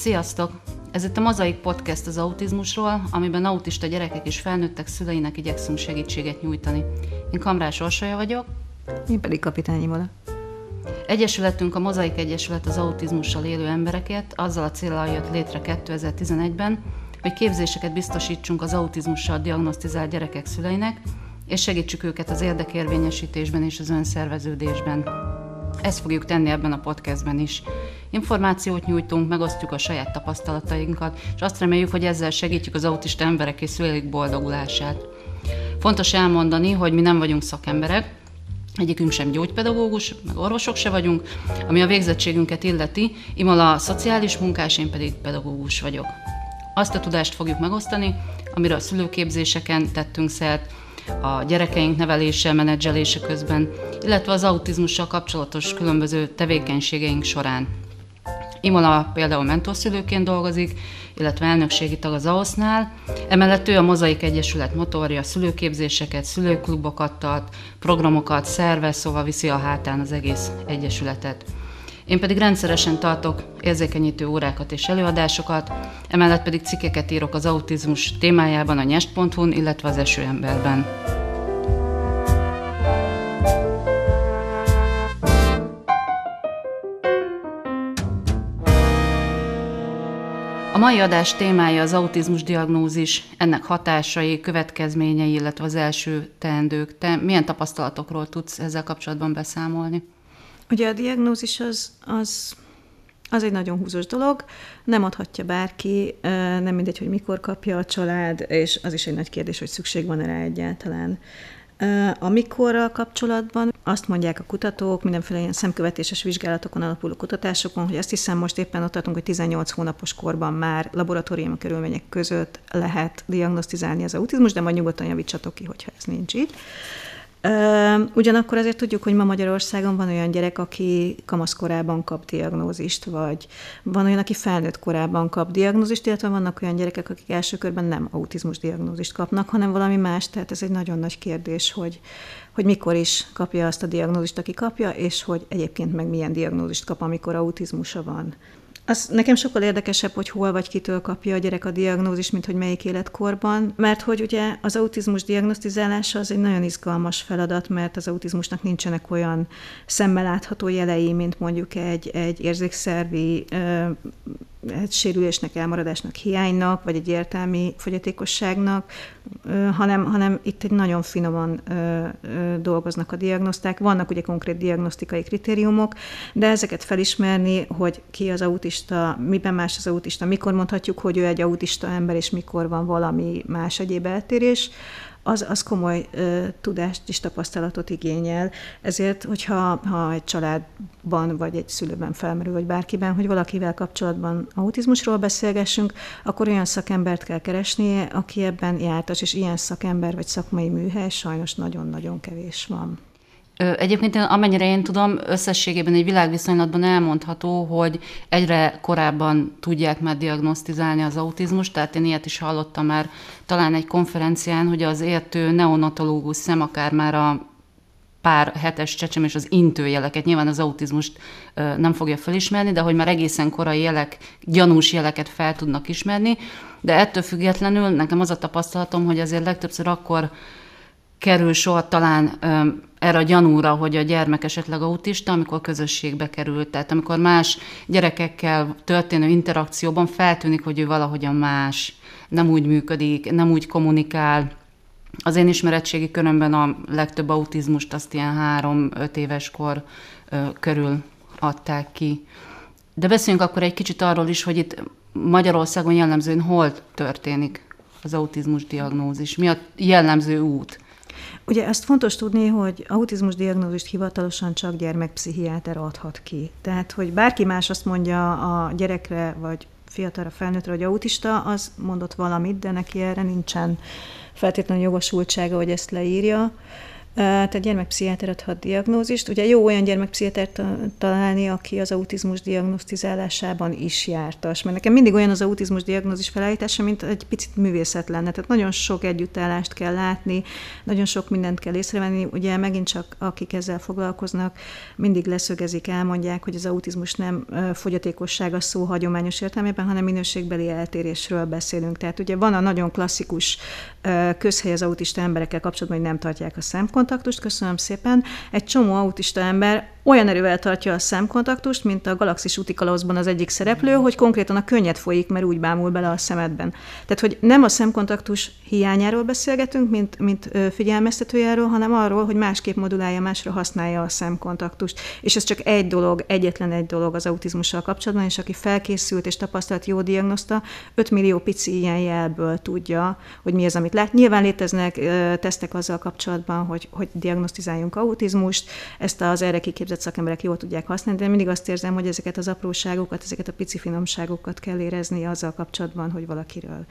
Sziasztok! Ez itt a Mozaik Podcast az autizmusról, amiben autista gyerekek és felnőttek szüleinek igyekszünk segítséget nyújtani. Én Kamrás Orsolya vagyok. Én pedig Kapitányi Mola. Egyesületünk a Mozaik Egyesület az autizmussal élő emberekért, azzal a célral jött létre 2011-ben, hogy képzéseket biztosítsunk az autizmussal diagnosztizált gyerekek szüleinek, és segítsük őket az érdekérvényesítésben és az önszerveződésben. Ezt fogjuk tenni ebben a podcastben is. Információt nyújtunk, megosztjuk a saját tapasztalatainkat, és azt reméljük, hogy ezzel segítjük az autista emberek és szüleik boldogulását. Fontos elmondani, hogy mi nem vagyunk szakemberek, Egyikünk sem gyógypedagógus, meg orvosok se vagyunk. Ami a végzettségünket illeti, Imola szociális munkás, én pedig pedagógus vagyok. Azt a tudást fogjuk megosztani, amiről a szülőképzéseken tettünk szert, a gyerekeink nevelése, menedzselése közben, illetve az autizmussal kapcsolatos különböző tevékenységeink során. Imola például mentorszülőként dolgozik, illetve elnökségi tag az AOSZ-nál. Emellett ő a Mozaik Egyesület motorja, szülőképzéseket, szülőklubokat tart, programokat szervez, szóval viszi a hátán az egész egyesületet. Én pedig rendszeresen tartok érzékenyítő órákat és előadásokat, emellett pedig cikkeket írok az autizmus témájában a nyest.hu-n, illetve az esőemberben. Mai adás témája az autizmus diagnózis, ennek hatásai, következményei, illetve az első teendők. Te milyen tapasztalatokról tudsz ezzel kapcsolatban beszámolni? Ugye a diagnózis az, az, az egy nagyon húzós dolog, nem adhatja bárki, nem mindegy, hogy mikor kapja a család, és az is egy nagy kérdés, hogy szükség van rá egyáltalán. Amikorral kapcsolatban azt mondják a kutatók, mindenféle ilyen szemkövetéses vizsgálatokon alapuló kutatásokon, hogy azt hiszem most éppen ott tartunk, hogy 18 hónapos korban már laboratóriumi körülmények között lehet diagnosztizálni az autizmus, de majd nyugodtan javítsatok ki, hogyha ez nincs itt. Ugyanakkor azért tudjuk, hogy ma Magyarországon van olyan gyerek, aki kamaszkorában kap diagnózist, vagy van olyan, aki felnőtt korában kap diagnózist, illetve vannak olyan gyerekek, akik első körben nem autizmus diagnózist kapnak, hanem valami más, tehát ez egy nagyon nagy kérdés, hogy, hogy mikor is kapja azt a diagnózist, aki kapja, és hogy egyébként meg milyen diagnózist kap, amikor autizmusa van. Az nekem sokkal érdekesebb, hogy hol vagy kitől kapja a gyerek a diagnózis, mint hogy melyik életkorban, mert hogy ugye az autizmus diagnosztizálása az egy nagyon izgalmas feladat, mert az autizmusnak nincsenek olyan szemmel látható jelei, mint mondjuk egy, egy érzékszervi egy sérülésnek, elmaradásnak, hiánynak, vagy egy értelmi fogyatékosságnak, hanem, hanem itt egy nagyon finoman dolgoznak a diagnoszták. Vannak ugye konkrét diagnosztikai kritériumok, de ezeket felismerni, hogy ki az autista, miben más az autista, mikor mondhatjuk, hogy ő egy autista ember, és mikor van valami más egyéb eltérés, az, az komoly ö, tudást és tapasztalatot igényel. Ezért, hogyha ha egy családban, vagy egy szülőben felmerül, vagy bárkiben, hogy valakivel kapcsolatban autizmusról beszélgessünk, akkor olyan szakembert kell keresnie, aki ebben jártas, és ilyen szakember vagy szakmai műhely sajnos nagyon-nagyon kevés van. Egyébként amennyire én tudom, összességében egy világviszonylatban elmondható, hogy egyre korábban tudják már diagnosztizálni az autizmust, tehát én ilyet is hallottam már talán egy konferencián, hogy az értő neonatológus szem akár már a pár hetes csecsem és az intőjeleket, nyilván az autizmust nem fogja felismerni, de hogy már egészen korai jelek, gyanús jeleket fel tudnak ismerni, de ettől függetlenül nekem az a tapasztalatom, hogy azért legtöbbször akkor kerül sor talán erre a gyanúra, hogy a gyermek esetleg autista, amikor közösségbe került. Tehát amikor más gyerekekkel történő interakcióban feltűnik, hogy ő valahogyan más, nem úgy működik, nem úgy kommunikál. Az én ismeretségi körömben a legtöbb autizmust azt ilyen három-öt éves kor ö, körül adták ki. De beszéljünk akkor egy kicsit arról is, hogy itt Magyarországon jellemzően hol történik az autizmus diagnózis, mi a jellemző út. Ugye ezt fontos tudni, hogy autizmus diagnózist hivatalosan csak gyermekpszichiáter adhat ki. Tehát, hogy bárki más azt mondja a gyerekre, vagy fiatalra, felnőttre, hogy autista, az mondott valamit, de neki erre nincsen feltétlenül jogosultsága, hogy ezt leírja. Tehát gyermekpszichiáter adhat diagnózist. Ugye jó olyan gyermekpszichiátert találni, aki az autizmus diagnosztizálásában is jártas. Mert nekem mindig olyan az autizmus diagnózis felállítása, mint egy picit művészet lenne. Tehát nagyon sok együttállást kell látni, nagyon sok mindent kell észrevenni. Ugye megint csak akik ezzel foglalkoznak, mindig leszögezik, elmondják, hogy az autizmus nem fogyatékosság a szó hagyományos értelmében, hanem minőségbeli eltérésről beszélünk. Tehát ugye van a nagyon klasszikus közhely az autista emberekkel kapcsolatban, hogy nem tartják a szemkontaktust, köszönöm szépen. Egy csomó autista ember olyan erővel tartja a szemkontaktust, mint a Galaxis útikalauzban az egyik szereplő, hogy konkrétan a könnyed folyik, mert úgy bámul bele a szemedben. Tehát, hogy nem a szemkontaktus hiányáról beszélgetünk, mint, mint figyelmeztetőjáról, hanem arról, hogy másképp modulálja, másra használja a szemkontaktust. És ez csak egy dolog, egyetlen egy dolog az autizmussal kapcsolatban, és aki felkészült és tapasztalt jó diagnoszta, 5 millió pici ilyen jelből tudja, hogy mi az, amit lát. Nyilván léteznek tesztek azzal kapcsolatban, hogy, hogy diagnosztizáljunk autizmust, ezt az erre szakemberek jól tudják használni, de mindig azt érzem, hogy ezeket az apróságokat, ezeket a pici finomságokat kell érezni azzal kapcsolatban, hogy valakiről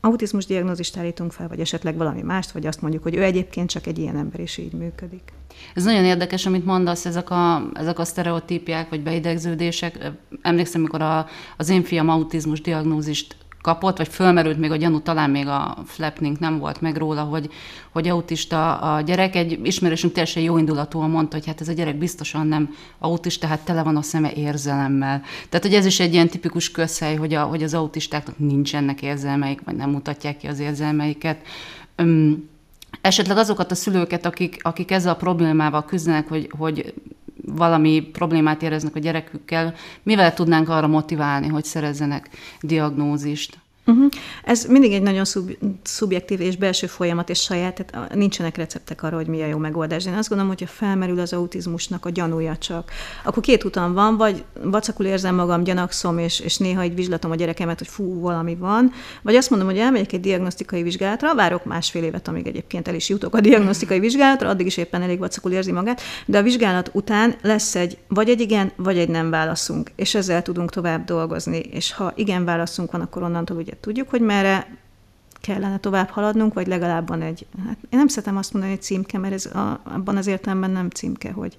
autizmus diagnózist állítunk fel, vagy esetleg valami mást, vagy azt mondjuk, hogy ő egyébként csak egy ilyen ember, és így működik. Ez nagyon érdekes, amit mondasz, ezek a, ezek a sztereotípiák, vagy beidegződések. Emlékszem, amikor a, az én fiam autizmus diagnózist kapott, vagy fölmerült még a gyanú, talán még a Flepning nem volt meg róla, hogy, hogy autista a gyerek. Egy ismerősünk teljesen jó indulatúan mondta, hogy hát ez a gyerek biztosan nem autista, hát tele van a szeme érzelemmel. Tehát, hogy ez is egy ilyen tipikus közhely, hogy, a, hogy az autistáknak nincsenek érzelmeik, vagy nem mutatják ki az érzelmeiket. Öm, esetleg azokat a szülőket, akik, akik ezzel a problémával küzdenek, hogy, hogy valami problémát éreznek a gyerekükkel, mivel tudnánk arra motiválni, hogy szerezzenek diagnózist? Uh-huh. Ez mindig egy nagyon szub, szubjektív és belső folyamat, és saját, tehát nincsenek receptek arra, hogy mi a jó megoldás. Én azt gondolom, hogy ha felmerül az autizmusnak a gyanúja csak, akkor két utam van, vagy vacakul érzem magam, gyanakszom, és, és néha így vizslatom a gyerekemet, hogy fú, valami van, vagy azt mondom, hogy elmegyek egy diagnosztikai vizsgálatra, várok másfél évet, amíg egyébként el is jutok a diagnosztikai vizsgálatra, addig is éppen elég vacakul érzi magát, de a vizsgálat után lesz egy vagy egy igen, vagy egy nem válaszunk, és ezzel tudunk tovább dolgozni, és ha igen válaszunk van, akkor onnantól ugye tudjuk, hogy merre kellene tovább haladnunk, vagy legalább van egy, hát én nem szeretem azt mondani, hogy címke, mert ez a, abban az értelemben nem címke, hogy,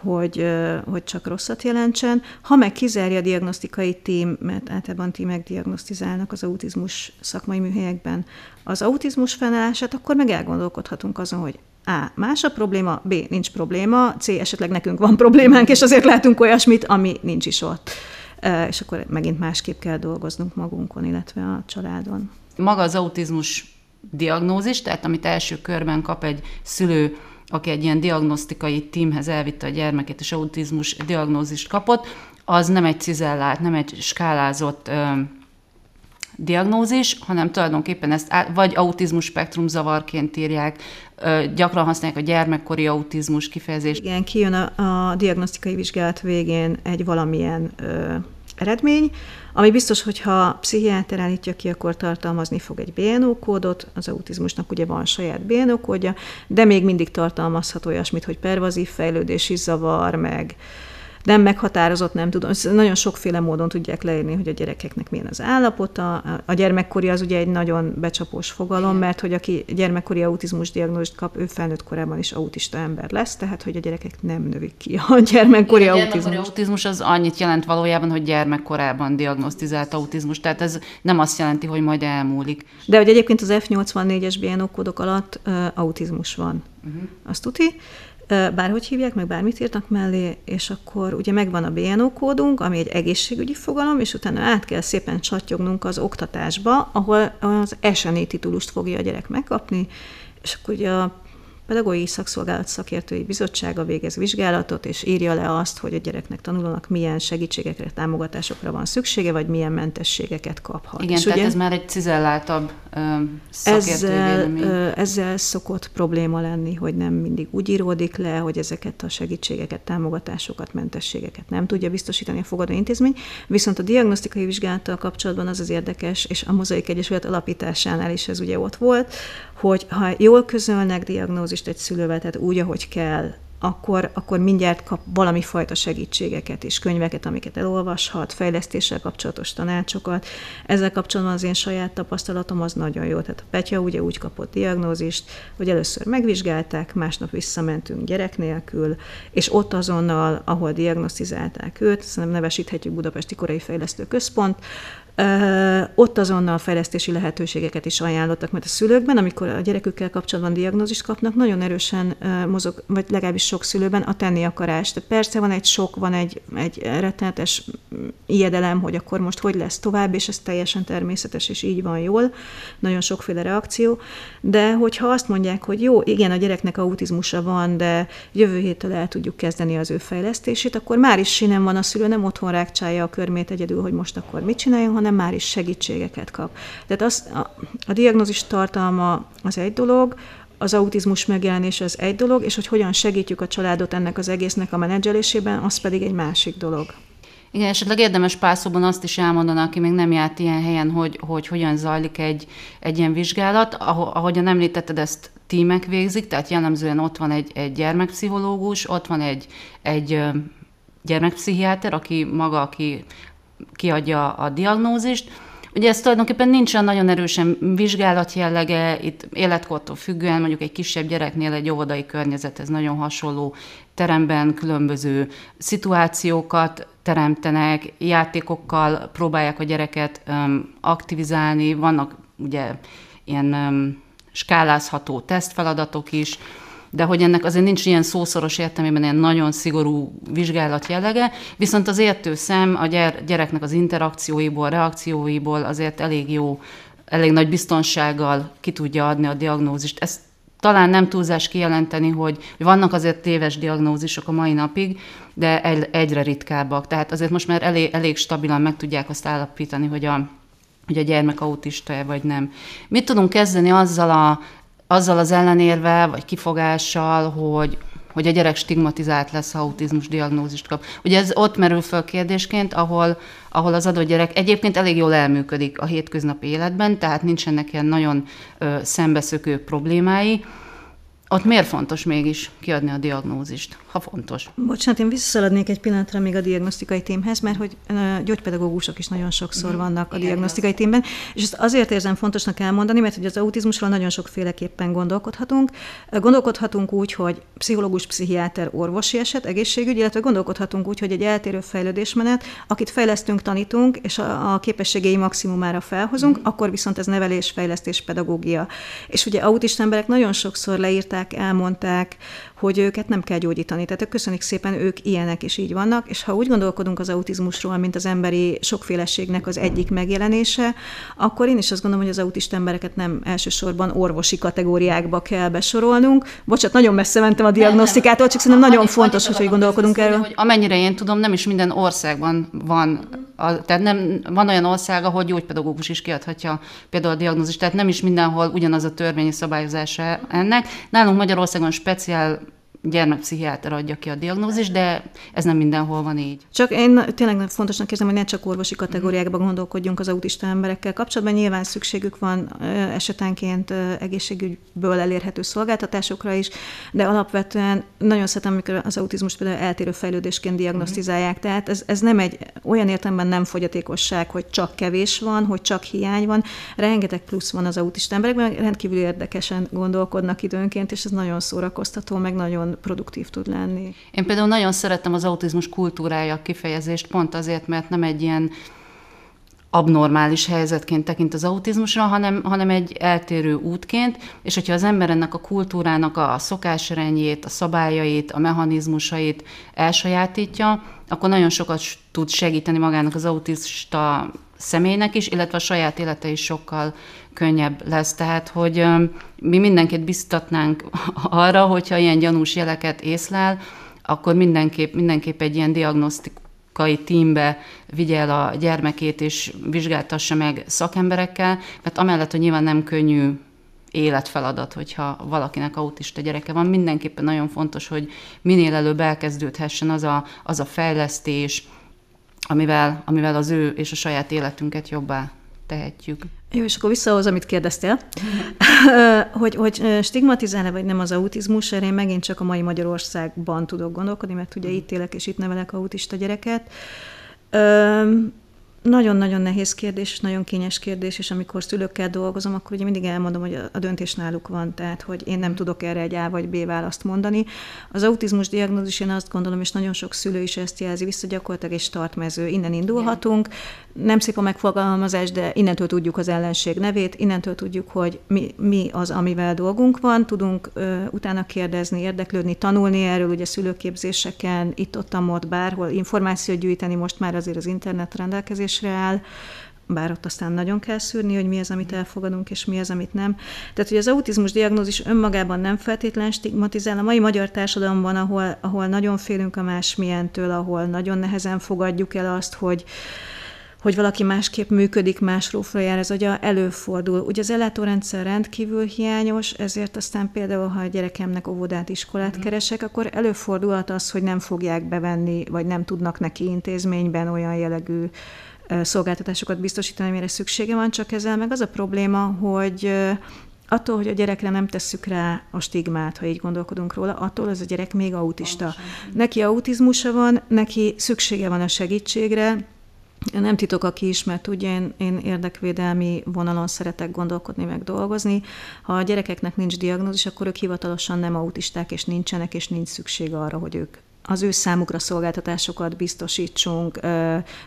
hogy, hogy csak rosszat jelentsen. Ha meg kizárja a diagnosztikai tím, mert általában tímek diagnosztizálnak az autizmus szakmai műhelyekben az autizmus fennállását, akkor meg elgondolkodhatunk azon, hogy A. Más a probléma, B. Nincs probléma, C. Esetleg nekünk van problémánk, és azért látunk olyasmit, ami nincs is ott és akkor megint másképp kell dolgoznunk magunkon, illetve a családon. Maga az autizmus diagnózis, tehát amit első körben kap egy szülő, aki egy ilyen diagnosztikai tímhez elvitte a gyermekét, és autizmus diagnózist kapott, az nem egy cizellált, nem egy skálázott ö, diagnózis, hanem tulajdonképpen ezt vagy autizmus spektrum zavarként írják, gyakran használják a gyermekkori autizmus kifejezést. Igen, kijön a, a diagnosztikai vizsgálat végén egy valamilyen ö, eredmény, ami biztos, hogy ha pszichiáter állítja ki, akkor tartalmazni fog egy BNO kódot, az autizmusnak ugye van saját BNO kódja, de még mindig tartalmazhat olyasmit, hogy pervazív fejlődési zavar, meg nem meghatározott, nem tudom. Ezt nagyon sokféle módon tudják leírni, hogy a gyerekeknek milyen az állapota. A gyermekkori az ugye egy nagyon becsapós fogalom, mert hogy aki gyermekkori autizmus diagnózist kap, ő felnőtt korában is autista ember lesz, tehát hogy a gyerekek nem növik ki a gyermekkori Igen, autizmus. A gyermekkori autizmus az annyit jelent valójában, hogy gyermekkorában diagnosztizált autizmus, tehát ez nem azt jelenti, hogy majd elmúlik. De hogy egyébként az F84-es BNO kódok alatt uh, autizmus van. Uh-huh. Azt tuti bárhogy hívják, meg bármit írnak mellé, és akkor ugye megvan a BNO kódunk, ami egy egészségügyi fogalom, és utána át kell szépen csatyognunk az oktatásba, ahol az SNE titulust fogja a gyerek megkapni, és akkor ugye a pedagógiai szakszolgálat szakértői bizottsága végez vizsgálatot, és írja le azt, hogy a gyereknek tanulónak milyen segítségekre, támogatásokra van szüksége, vagy milyen mentességeket kaphat. Igen, és tehát ugye, ez már egy cizelláltabb ezzel, ezzel szokott probléma lenni, hogy nem mindig úgy íródik le, hogy ezeket a segítségeket, támogatásokat, mentességeket nem tudja biztosítani a fogadó intézmény, viszont a diagnosztikai vizsgálattal kapcsolatban az az érdekes, és a Mozaik Egyesület alapításánál is ez ugye ott volt, hogy ha jól közölnek diagnózist egy szülővel, tehát úgy, ahogy kell, akkor, akkor mindjárt kap valami fajta segítségeket és könyveket, amiket elolvashat, fejlesztéssel kapcsolatos tanácsokat. Ezzel kapcsolatban az én saját tapasztalatom az nagyon jó. Tehát a Petya ugye úgy kapott diagnózist, hogy először megvizsgálták, másnap visszamentünk gyerek nélkül, és ott azonnal, ahol diagnosztizálták őt, szerintem nevesíthetjük Budapesti Korai Fejlesztő Központ, ott azonnal fejlesztési lehetőségeket is ajánlottak, mert a szülőkben, amikor a gyerekükkel kapcsolatban diagnózist kapnak, nagyon erősen mozog, vagy legalábbis sok szülőben a tenni akarás. Tehát persze van egy sok, van egy, egy rettenetes ijedelem, hogy akkor most hogy lesz tovább, és ez teljesen természetes, és így van jól, nagyon sokféle reakció, de hogyha azt mondják, hogy jó, igen, a gyereknek autizmusa van, de jövő héttől el tudjuk kezdeni az ő fejlesztését, akkor már is sinem van a szülő, nem otthon rákcsálja a körmét egyedül, hogy most akkor mit csináljon, hanem már is segítségeket kap. Tehát az, a, a diagnózis tartalma az egy dolog, az autizmus megjelenés az egy dolog, és hogy hogyan segítjük a családot ennek az egésznek a menedzselésében, az pedig egy másik dolog. Igen, esetleg érdemes pászóban azt is elmondani, aki még nem járt ilyen helyen, hogy, hogy hogyan zajlik egy, egy ilyen vizsgálat. Ahogyan említetted, ezt tímek végzik, tehát jellemzően ott van egy, egy gyermekpszichológus, ott van egy, egy gyermekpszichiáter, aki maga, aki kiadja a diagnózist. Ugye ez tulajdonképpen nincsen nagyon erősen vizsgálat jellege, itt életkortól függően, mondjuk egy kisebb gyereknél egy óvodai környezethez nagyon hasonló teremben különböző szituációkat teremtenek, játékokkal próbálják a gyereket um, aktivizálni, vannak ugye ilyen um, skálázható tesztfeladatok is, de hogy ennek azért nincs ilyen szószoros értelmében ilyen nagyon szigorú vizsgálat jellege, viszont az értő szem a gyereknek az interakcióiból, reakcióiból azért elég jó, elég nagy biztonsággal ki tudja adni a diagnózist. Ezt talán nem túlzás kijelenteni, hogy vannak azért téves diagnózisok a mai napig, de egyre ritkábbak. Tehát azért most már elég, elég stabilan meg tudják azt állapítani, hogy a, hogy a gyermek autista-e vagy nem. Mit tudunk kezdeni azzal a azzal az ellenérve, vagy kifogással, hogy, hogy a gyerek stigmatizált lesz, ha autizmus diagnózist kap. Ugye ez ott merül föl kérdésként, ahol, ahol az adott gyerek egyébként elég jól elműködik a hétköznapi életben, tehát nincsenek ilyen nagyon ö, szembeszökő problémái, ott miért fontos mégis kiadni a diagnózist, ha fontos? Bocsánat, én visszaszaladnék egy pillanatra még a diagnosztikai témhez, mert hogy gyógypedagógusok is nagyon sokszor mhm. vannak a diagnosztikai témben, és ezt azért érzem fontosnak elmondani, mert hogy az autizmusról nagyon sokféleképpen gondolkodhatunk. Gondolkodhatunk úgy, hogy pszichológus, pszichiáter, orvosi eset, egészségügy, illetve gondolkodhatunk úgy, hogy egy eltérő fejlődésmenet, akit fejlesztünk, tanítunk, és a, a képességei maximumára felhozunk, mm. akkor viszont ez nevelés, fejlesztés, pedagógia. És ugye autista emberek nagyon sokszor leírták mondták, elmondták, hogy őket nem kell gyógyítani. Tehát köszönjük szépen, ők ilyenek és így vannak, és ha úgy gondolkodunk az autizmusról, mint az emberi sokféleségnek az egyik megjelenése, akkor én is azt gondolom, hogy az autista embereket nem elsősorban orvosi kategóriákba kell besorolnunk. Bocsát, nagyon messze mentem a diagnosztikától, csak szerintem nagyon fontos, hogy hogy gondolkodunk erről. Hogy amennyire én tudom, nem is minden országban van, a, tehát nem, van olyan ország, ahol gyógypedagógus is kiadhatja például a diagnózist, tehát nem is mindenhol ugyanaz a törvényi szabályozása ennek. Nálunk Magyarországon speciál gyermekpszichiáter adja ki a diagnózis, de ez nem mindenhol van így. Csak én tényleg fontosnak érzem, hogy ne csak orvosi kategóriákban gondolkodjunk az autista emberekkel kapcsolatban. Nyilván szükségük van esetenként egészségügyből elérhető szolgáltatásokra is, de alapvetően nagyon szeretem, amikor az autizmus például eltérő fejlődésként diagnosztizálják. Mm. Tehát ez, ez nem egy olyan értelemben nem fogyatékosság, hogy csak kevés van, hogy csak hiány van. Rengeteg plusz van az autista emberekben, rendkívül érdekesen gondolkodnak időnként, és ez nagyon szórakoztató, meg nagyon produktív tud lenni. Én például nagyon szerettem az autizmus kultúrája kifejezést, pont azért, mert nem egy ilyen abnormális helyzetként tekint az autizmusra, hanem, hanem egy eltérő útként, és hogyha az ember ennek a kultúrának a szokásrendjét, a szabályait, a mechanizmusait elsajátítja, akkor nagyon sokat tud segíteni magának az autista személynek is, illetve a saját élete is sokkal könnyebb lesz. Tehát, hogy mi mindenkit biztatnánk arra, hogyha ilyen gyanús jeleket észlel, akkor mindenképp, mindenképp egy ilyen diagnosztikai tímbe vigye el a gyermekét, és vizsgáltassa meg szakemberekkel, mert amellett, hogy nyilván nem könnyű életfeladat, hogyha valakinek autista gyereke van, mindenképpen nagyon fontos, hogy minél előbb elkezdődhessen az a, az a fejlesztés, amivel, amivel az ő és a saját életünket jobbá tehetjük. Jó, és akkor visszahoz, amit kérdeztél, hogy, hogy stigmatizál-e vagy nem az autizmus, erre én megint csak a mai Magyarországban tudok gondolkodni, mert ugye itt élek és itt nevelek autista gyereket. Nagyon-nagyon nehéz kérdés, és nagyon kényes kérdés, és amikor szülőkkel dolgozom, akkor ugye mindig elmondom, hogy a döntés náluk van, tehát hogy én nem tudok erre egy A vagy B választ mondani. Az autizmus diagnózis, én azt gondolom, és nagyon sok szülő is ezt jelzi vissza, gyakorlatilag egy startmező. Innen indulhatunk, nem szép a megfogalmazás, de innentől tudjuk az ellenség nevét, innentől tudjuk, hogy mi, mi az, amivel dolgunk van, tudunk ö, utána kérdezni, érdeklődni, tanulni erről, ugye szülőképzéseken, itt-ott, ott, bárhol információt gyűjteni, most már azért az internet rendelkezés rendelkezésre áll, bár ott aztán nagyon kell szűrni, hogy mi az, amit elfogadunk, és mi az, amit nem. Tehát, hogy az autizmus diagnózis önmagában nem feltétlen stigmatizál. A mai magyar társadalomban, ahol, ahol nagyon félünk a másmilyentől, ahol nagyon nehezen fogadjuk el azt, hogy, hogy valaki másképp működik, más rófra jár az agya, előfordul. Ugye az ellátórendszer rendkívül hiányos, ezért aztán például, ha a gyerekemnek óvodát, iskolát uh-huh. keresek, akkor előfordulhat az, hogy nem fogják bevenni, vagy nem tudnak neki intézményben olyan jellegű szolgáltatásokat biztosítani, amire szüksége van, csak ezzel meg az a probléma, hogy attól, hogy a gyerekre nem tesszük rá a stigmát, ha így gondolkodunk róla, attól az a gyerek még autista. Neki autizmusa van, neki szüksége van a segítségre, nem titok, aki ismer tudja, én, én érdekvédelmi vonalon szeretek gondolkodni, meg dolgozni. Ha a gyerekeknek nincs diagnózis, akkor ők hivatalosan nem autisták, és nincsenek, és nincs szükség arra, hogy ők az ő számukra szolgáltatásokat biztosítsunk,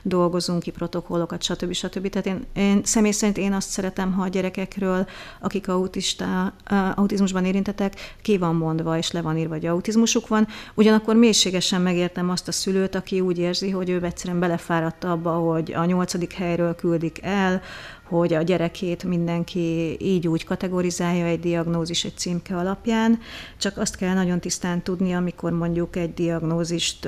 dolgozunk ki protokollokat, stb. stb. Tehát én, én személy szerint én azt szeretem, ha a gyerekekről, akik autista, autizmusban érintettek, ki van mondva, és le van írva, hogy autizmusuk van. Ugyanakkor mélységesen megértem azt a szülőt, aki úgy érzi, hogy ő egyszerűen belefáradt abba, hogy a nyolcadik helyről küldik el, hogy a gyerekét mindenki így úgy kategorizálja egy diagnózis egy címke alapján, csak azt kell nagyon tisztán tudni, amikor mondjuk egy diagnózist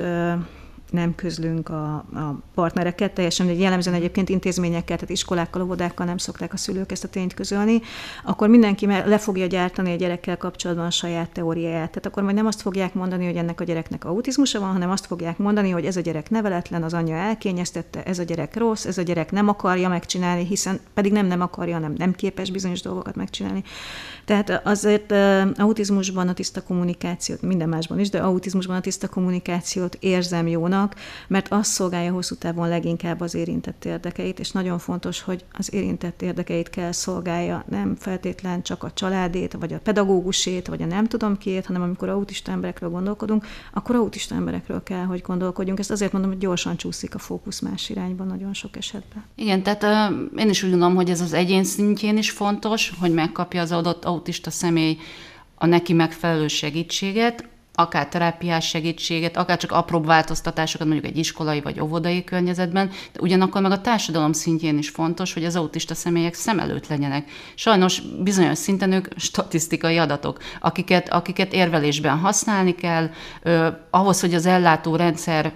nem közlünk a, a partnereket, teljesen egy jellemzően egyébként intézményekkel, tehát iskolákkal, óvodákkal nem szokták a szülők ezt a tényt közölni, akkor mindenki le fogja gyártani a gyerekkel kapcsolatban a saját teóriáját. Tehát akkor majd nem azt fogják mondani, hogy ennek a gyereknek autizmusa van, hanem azt fogják mondani, hogy ez a gyerek neveletlen, az anyja elkényeztette, ez a gyerek rossz, ez a gyerek nem akarja megcsinálni, hiszen pedig nem nem akarja, hanem nem képes bizonyos dolgokat megcsinálni. Tehát azért autizmusban a tiszta kommunikációt, minden másban is, de autizmusban a tiszta kommunikációt érzem jónak, mert az szolgálja hosszú távon leginkább az érintett érdekeit, és nagyon fontos, hogy az érintett érdekeit kell szolgálja, nem feltétlen csak a családét, vagy a pedagógusét, vagy a nem tudom kiét, hanem amikor autista emberekről gondolkodunk, akkor autista emberekről kell, hogy gondolkodjunk. Ezt azért mondom, hogy gyorsan csúszik a fókusz más irányba nagyon sok esetben. Igen, tehát uh, én is úgy gondolom, hogy ez az egyén szintjén is fontos, hogy megkapja az adott autista személy a neki megfelelő segítséget, akár terápiás segítséget, akár csak apróbb változtatásokat mondjuk egy iskolai vagy óvodai környezetben, de ugyanakkor meg a társadalom szintjén is fontos, hogy az autista személyek szem előtt legyenek. Sajnos bizonyos szinten ők statisztikai adatok, akiket, akiket érvelésben használni kell, ö, ahhoz, hogy az ellátó rendszer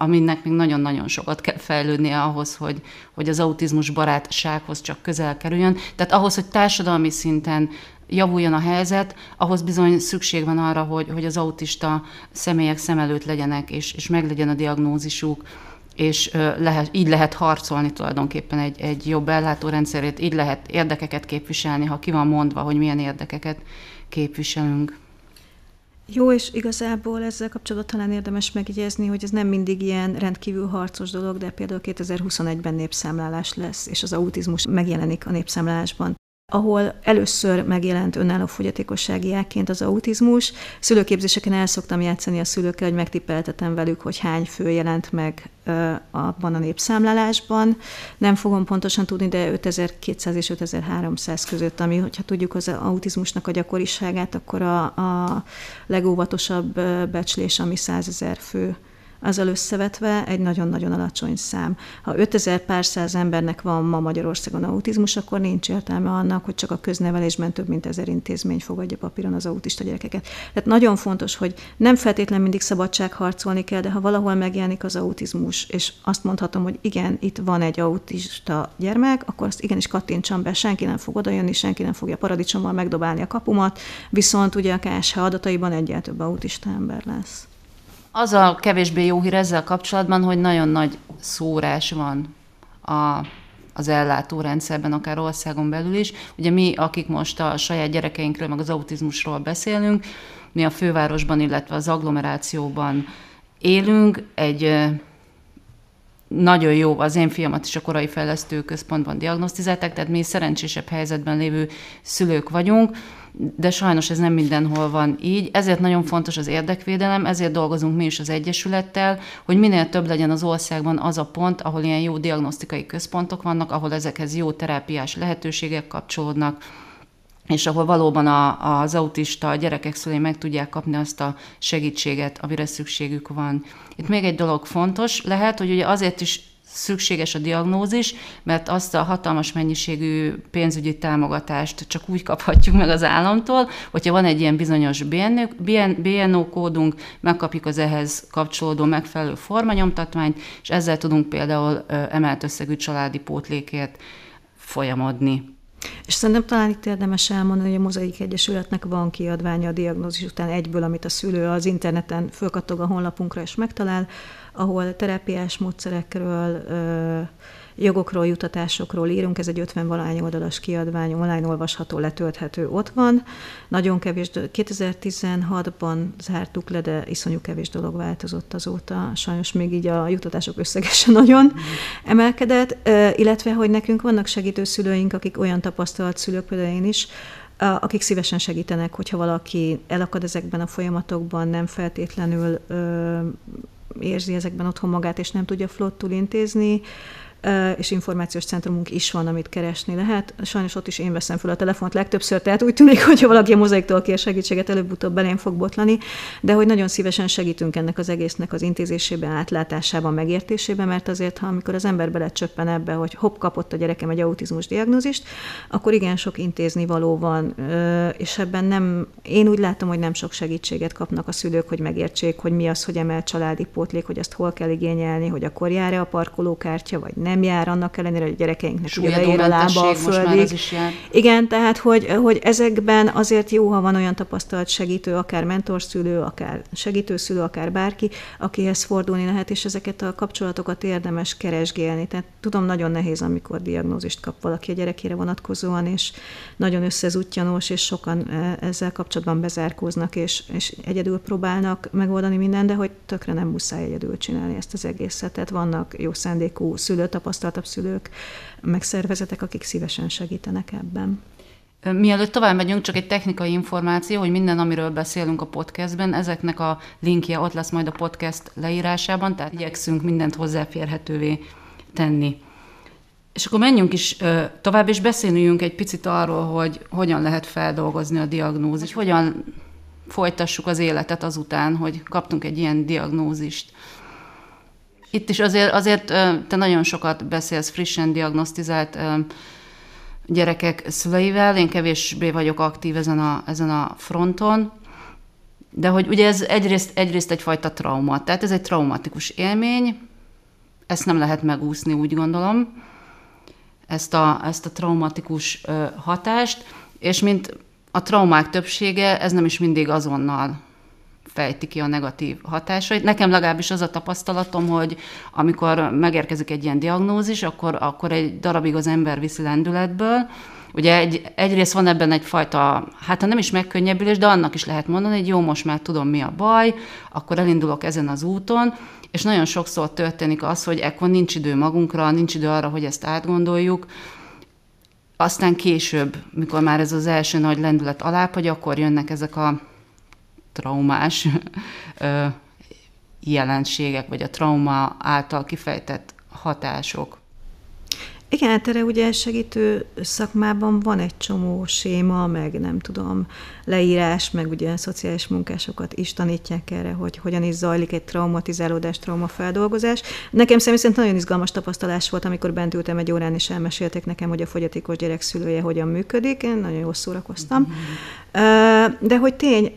aminek még nagyon-nagyon sokat kell fejlődnie ahhoz, hogy, hogy az autizmus barátsághoz csak közel kerüljön. Tehát ahhoz, hogy társadalmi szinten javuljon a helyzet, ahhoz bizony szükség van arra, hogy, hogy az autista személyek szem előtt legyenek, és, és meglegyen a diagnózisuk, és lehet, így lehet harcolni tulajdonképpen egy, egy jobb ellátórendszerét, így lehet érdekeket képviselni, ha ki van mondva, hogy milyen érdekeket képviselünk. Jó, és igazából ezzel kapcsolatban talán érdemes megjegyezni, hogy ez nem mindig ilyen rendkívül harcos dolog, de például 2021-ben népszámlálás lesz, és az autizmus megjelenik a népszámlálásban ahol először megjelent önálló fogyatékossági ágként az autizmus. Szülőképzéseken el szoktam játszani a szülőkkel, hogy megtippeltetem velük, hogy hány fő jelent meg abban a népszámlálásban. Nem fogom pontosan tudni, de 5200 és 5300 között, ami, hogyha tudjuk az autizmusnak a gyakoriságát, akkor a, a legóvatosabb becslés, ami 100 ezer fő azzal összevetve egy nagyon-nagyon alacsony szám. Ha 5000 pár száz embernek van ma Magyarországon autizmus, akkor nincs értelme annak, hogy csak a köznevelésben több mint ezer intézmény fogadja papíron az autista gyerekeket. Tehát nagyon fontos, hogy nem feltétlenül mindig szabadság harcolni kell, de ha valahol megjelenik az autizmus, és azt mondhatom, hogy igen, itt van egy autista gyermek, akkor azt igenis kattintsam be, senki nem fog odajönni, senki nem fogja paradicsommal megdobálni a kapumat, viszont ugye a KSH adataiban egyáltalán több autista ember lesz. Az a kevésbé jó hír ezzel kapcsolatban, hogy nagyon nagy szórás van a, az ellátórendszerben, akár országon belül is. Ugye mi, akik most a saját gyerekeinkről, meg az autizmusról beszélünk, mi a fővárosban, illetve az agglomerációban élünk, egy nagyon jó, az én fiamat is a korai fejlesztő központban diagnosztizálták, tehát mi szerencsésebb helyzetben lévő szülők vagyunk, de sajnos ez nem mindenhol van így. Ezért nagyon fontos az érdekvédelem, ezért dolgozunk mi is az Egyesülettel, hogy minél több legyen az országban az a pont, ahol ilyen jó diagnosztikai központok vannak, ahol ezekhez jó terápiás lehetőségek kapcsolódnak, és ahol valóban a, az autista gyerekek szülei meg tudják kapni azt a segítséget, amire szükségük van. Itt még egy dolog fontos lehet, hogy ugye azért is szükséges a diagnózis, mert azt a hatalmas mennyiségű pénzügyi támogatást csak úgy kaphatjuk meg az államtól, hogyha van egy ilyen bizonyos BNO kódunk, megkapjuk az ehhez kapcsolódó megfelelő formanyomtatványt, és ezzel tudunk például emelt összegű családi pótlékért folyamodni. És szerintem talán itt érdemes elmondani, hogy a Mozaik Egyesületnek van kiadványa a diagnózis után egyből, amit a szülő az interneten fölkattog a honlapunkra és megtalál, ahol terápiás módszerekről, jogokról, jutatásokról írunk, ez egy 50 valány oldalas kiadvány, online olvasható, letölthető, ott van. Nagyon kevés, 2016-ban zártuk le, de iszonyú kevés dolog változott azóta. Sajnos még így a jutatások összegesen nagyon emelkedett, illetve, hogy nekünk vannak segítő szülőink, akik olyan tapasztalt szülők, például én is, akik szívesen segítenek, hogyha valaki elakad ezekben a folyamatokban, nem feltétlenül ö, érzi ezekben otthon magát, és nem tudja flottul intézni, és információs centrumunk is van, amit keresni lehet. Sajnos ott is én veszem fel a telefont legtöbbször, tehát úgy tűnik, hogy ha valaki a mozaiktól kér segítséget, előbb-utóbb belém fog botlani, de hogy nagyon szívesen segítünk ennek az egésznek az intézésében, átlátásában, megértésében, mert azért, ha amikor az ember belecsöppen ebbe, hogy hopp, kapott a gyerekem egy autizmus diagnózist, akkor igen sok intézni való van, és ebben nem, én úgy látom, hogy nem sok segítséget kapnak a szülők, hogy megértsék, hogy mi az, hogy emel családi pótlék, hogy ezt hol kell igényelni, hogy akkor jár-e a parkolókártya, vagy nem jár, annak ellenére, hogy a gyerekeinknek ugye a lába a földig. Igen, tehát hogy, hogy ezekben azért jó, ha van olyan tapasztalt segítő, akár mentorszülő, akár segítőszülő, akár bárki, akihez fordulni lehet, és ezeket a kapcsolatokat érdemes keresgélni. Tehát tudom, nagyon nehéz, amikor diagnózist kap valaki a gyerekére vonatkozóan, és nagyon összezutjanós, és sokan e, ezzel kapcsolatban bezárkóznak, és, és egyedül próbálnak megoldani minden, de hogy tökre nem muszáj egyedül csinálni ezt az egészet. Tehát vannak jó szándékú szülőt, tapasztaltabb szülők, meg szervezetek, akik szívesen segítenek ebben. Mielőtt tovább megyünk, csak egy technikai információ, hogy minden, amiről beszélünk a podcastben, ezeknek a linkje ott lesz majd a podcast leírásában, tehát igyekszünk mindent hozzáférhetővé tenni. És akkor menjünk is tovább, és beszéljünk egy picit arról, hogy hogyan lehet feldolgozni a diagnózist, hogyan folytassuk az életet azután, hogy kaptunk egy ilyen diagnózist. Itt is azért, azért te nagyon sokat beszélsz frissen diagnosztizált gyerekek szüleivel, én kevésbé vagyok aktív ezen a, ezen a fronton, de hogy ugye ez egyrészt, egyrészt egyfajta trauma, tehát ez egy traumatikus élmény, ezt nem lehet megúszni, úgy gondolom, ezt a, ezt a traumatikus hatást, és mint a traumák többsége, ez nem is mindig azonnal fejti ki a negatív hatásait. Nekem legalábbis az a tapasztalatom, hogy amikor megérkezik egy ilyen diagnózis, akkor, akkor egy darabig az ember viszi lendületből, Ugye egy, egyrészt van ebben egyfajta, hát nem is megkönnyebbülés, de annak is lehet mondani, hogy jó, most már tudom, mi a baj, akkor elindulok ezen az úton, és nagyon sokszor történik az, hogy ekkor nincs idő magunkra, nincs idő arra, hogy ezt átgondoljuk, aztán később, mikor már ez az első nagy lendület alább, akkor jönnek ezek a traumás jelenségek, vagy a trauma által kifejtett hatások. Igen, hát erre ugye segítő szakmában van egy csomó séma, meg nem tudom, leírás, meg ugye szociális munkásokat is tanítják erre, hogy hogyan is zajlik egy traumatizálódás, traumafeldolgozás. Nekem személy szerint nagyon izgalmas tapasztalás volt, amikor bent ültem egy órán, és elmesélték nekem, hogy a fogyatékos gyerek szülője hogyan működik. Én nagyon jól szórakoztam. Mm-hmm. De hogy tény,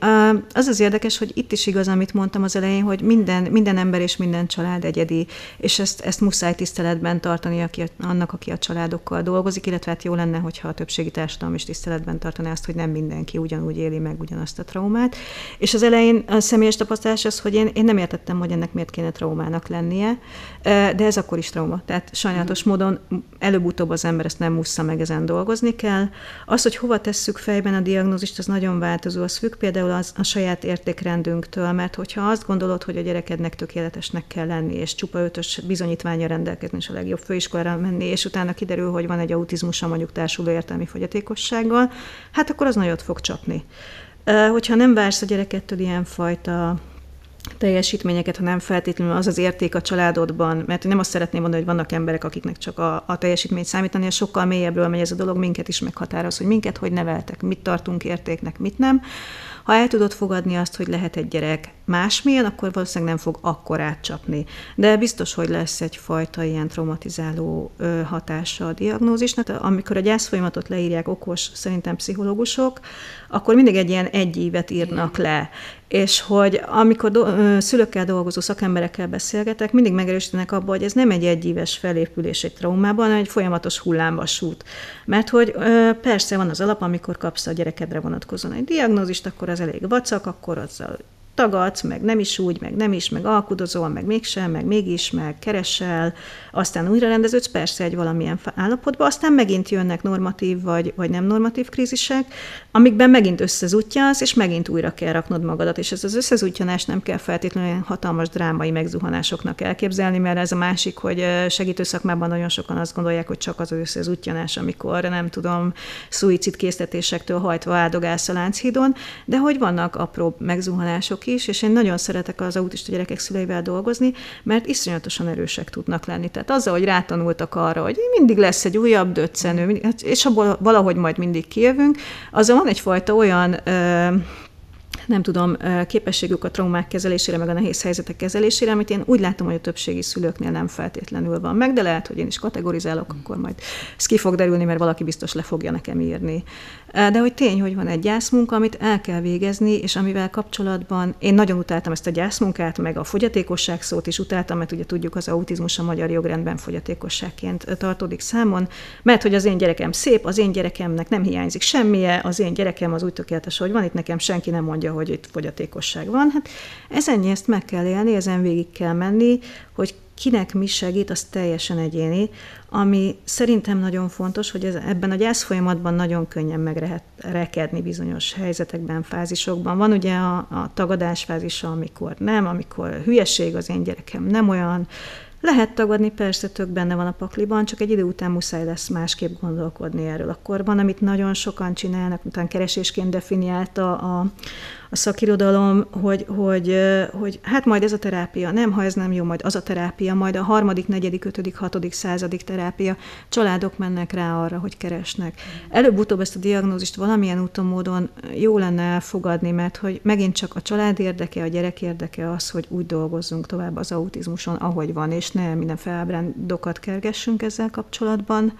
az az érdekes, hogy itt is igaz, amit mondtam az elején, hogy minden, minden ember és minden család egyedi, és ezt, ezt muszáj tiszteletben tartani aki, annak, aki a családokkal dolgozik, illetve hát jó lenne, hogyha a többségi társadalom is tiszteletben tartaná azt, hogy nem mindenki ugyanúgy éli meg ugyanazt a traumát. És az elején a személyes tapasztalás az, hogy én, én nem értettem, hogy ennek miért kéne traumának lennie, de ez akkor is trauma. Tehát sajnálatos módon előbb-utóbb az ember ezt nem mussza meg, ezen dolgozni kell. Az, hogy hova tesszük fejben a diagnózist, az nagyon változó. Az függ például az, a saját értékrendünktől, mert hogyha azt gondolod, hogy a gyerekednek tökéletesnek kell lenni, és csupa ötös bizonyítványa rendelkezni, és a legjobb főiskolára menni, és utána kiderül, hogy van egy autizmusa mondjuk társuló értelmi fogyatékossággal, hát akkor az nagyot fog csapni. Hogyha nem vársz a gyerekettől ilyen fajta teljesítményeket, ha nem feltétlenül az az érték a családodban, mert nem azt szeretném mondani, hogy vannak emberek, akiknek csak a, a teljesítmény számítani, és sokkal mélyebbről megy ez a dolog, minket is meghatároz, hogy minket hogy neveltek, mit tartunk értéknek, mit nem. Ha el tudod fogadni azt, hogy lehet egy gyerek másmilyen, akkor valószínűleg nem fog akkor átcsapni. De biztos, hogy lesz egyfajta ilyen traumatizáló hatása a diagnózisnak. Amikor a gyászfolyamatot leírják okos, szerintem pszichológusok, akkor mindig egy ilyen egy évet írnak le. És hogy amikor do- szülőkkel dolgozó szakemberekkel beszélgetek, mindig megerősítenek abba, hogy ez nem egy egyéves felépülés egy traumában, hanem egy folyamatos hullámvasút. Mert hogy persze van az alap, amikor kapsz a gyerekedre vonatkozóan egy diagnózist, akkor az elég vacak, akkor azzal tagadsz, meg nem is úgy, meg nem is, meg alkudozol, meg mégsem, meg mégis, meg keresel, aztán újra rendeződsz, persze egy valamilyen állapotba, aztán megint jönnek normatív vagy, vagy nem normatív krízisek, amikben megint összezutjansz, és megint újra kell raknod magadat, és ez az összezutjanás nem kell feltétlenül hatalmas drámai megzuhanásoknak elképzelni, mert ez a másik, hogy segítő szakmában nagyon sokan azt gondolják, hogy csak az összezutjanás, amikor nem tudom, szuicid késztetésektől hajtva áldogálsz a Lánchídon, de hogy vannak apró megzuhanások is, és én nagyon szeretek az autista gyerekek szüleivel dolgozni, mert iszonyatosan erősek tudnak lenni. Tehát azzal, hogy rátanultak arra, hogy mindig lesz egy újabb döccenő, hát, és abból valahogy majd mindig kijövünk, azzal van egyfajta olyan nem tudom, képességük a traumák kezelésére, meg a nehéz helyzetek kezelésére, amit én úgy látom, hogy a többségi szülőknél nem feltétlenül van meg, de lehet, hogy én is kategorizálok, akkor majd ez ki fog derülni, mert valaki biztos le fogja nekem írni. De hogy tény, hogy van egy gyászmunka, amit el kell végezni, és amivel kapcsolatban én nagyon utáltam ezt a gyászmunkát, meg a fogyatékosság szót is utáltam, mert ugye tudjuk, az autizmus a magyar jogrendben fogyatékosságként tartódik számon, mert hogy az én gyerekem szép, az én gyerekemnek nem hiányzik semmije, az én gyerekem az úgy tökéletes, hogy van, itt nekem senki nem mondja, hogy itt fogyatékosság van. Hát ezen ezt meg kell élni, ezen végig kell menni, hogy kinek mi segít, az teljesen egyéni, ami szerintem nagyon fontos, hogy ez, ebben a gyász folyamatban nagyon könnyen megrekedni bizonyos helyzetekben, fázisokban. Van ugye a, a tagadás fázisa, amikor nem, amikor hülyeség az én gyerekem nem olyan, lehet tagadni, persze tök benne van a pakliban, csak egy idő után muszáj lesz másképp gondolkodni erről. Akkor van, amit nagyon sokan csinálnak, utána keresésként definiálta a, a szakirodalom, hogy, hogy, hogy hát majd ez a terápia, nem, ha ez nem jó, majd az a terápia, majd a harmadik, negyedik, ötödik, hatodik, századik terápia. Családok mennek rá arra, hogy keresnek. Előbb-utóbb ezt a diagnózist valamilyen úton, módon jó lenne elfogadni, mert hogy megint csak a család érdeke, a gyerek érdeke az, hogy úgy dolgozzunk tovább az autizmuson, ahogy van, és ne minden felbrándokat kergessünk ezzel kapcsolatban.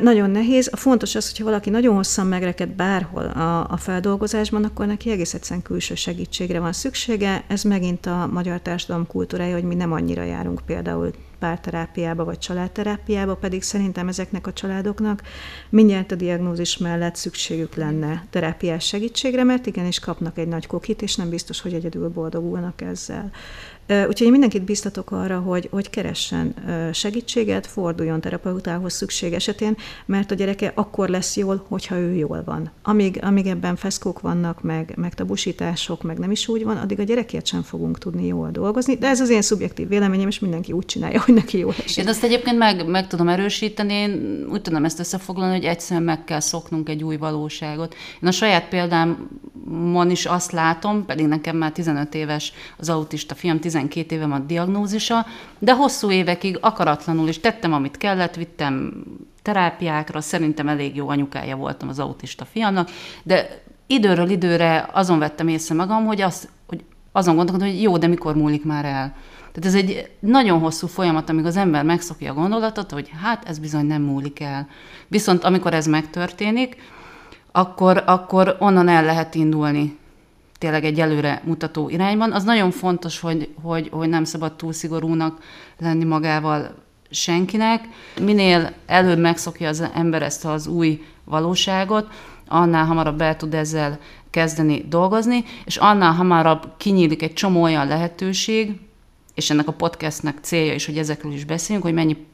Nagyon nehéz. A fontos az, hogyha valaki nagyon hosszan megreked bárhol a, a feldolgozásban, akkor neki egész egyszerűen külső segítségre van szüksége. Ez megint a magyar társadalom kultúrája, hogy mi nem annyira járunk például párterápiába vagy családterápiába, pedig szerintem ezeknek a családoknak mindjárt a diagnózis mellett szükségük lenne terápiás segítségre, mert igenis kapnak egy nagy kokit, és nem biztos, hogy egyedül boldogulnak ezzel. Úgyhogy én mindenkit biztatok arra, hogy, hogy keressen segítséget, forduljon terapeutához szükség esetén, mert a gyereke akkor lesz jól, hogyha ő jól van. Amíg, amíg ebben feszkók vannak, meg, meg tabusítások, meg nem is úgy van, addig a gyerekért sem fogunk tudni jól dolgozni. De ez az én szubjektív véleményem, és mindenki úgy csinálja, hogy neki jó esik. Én azt egyébként meg, meg tudom erősíteni, én úgy tudom ezt összefoglalni, hogy egyszerűen meg kell szoknunk egy új valóságot. Én a saját példámon is azt látom, pedig nekem már 15 éves az autista fiam, 12 éve van diagnózisa, de hosszú évekig akaratlanul is tettem, amit kellett, vittem terápiákra, szerintem elég jó anyukája voltam az autista fiamnak, de időről időre azon vettem észre magam, hogy, az, hogy azon gondolkodom, hogy jó, de mikor múlik már el. Tehát ez egy nagyon hosszú folyamat, amíg az ember megszokja a gondolatot, hogy hát ez bizony nem múlik el. Viszont amikor ez megtörténik, akkor, akkor onnan el lehet indulni tényleg egy előre mutató irányban. Az nagyon fontos, hogy, hogy, hogy nem szabad túl szigorúnak lenni magával senkinek. Minél előbb megszokja az ember ezt az új valóságot, annál hamarabb el tud ezzel kezdeni dolgozni, és annál hamarabb kinyílik egy csomó olyan lehetőség, és ennek a podcastnek célja is, hogy ezekről is beszéljünk, hogy mennyi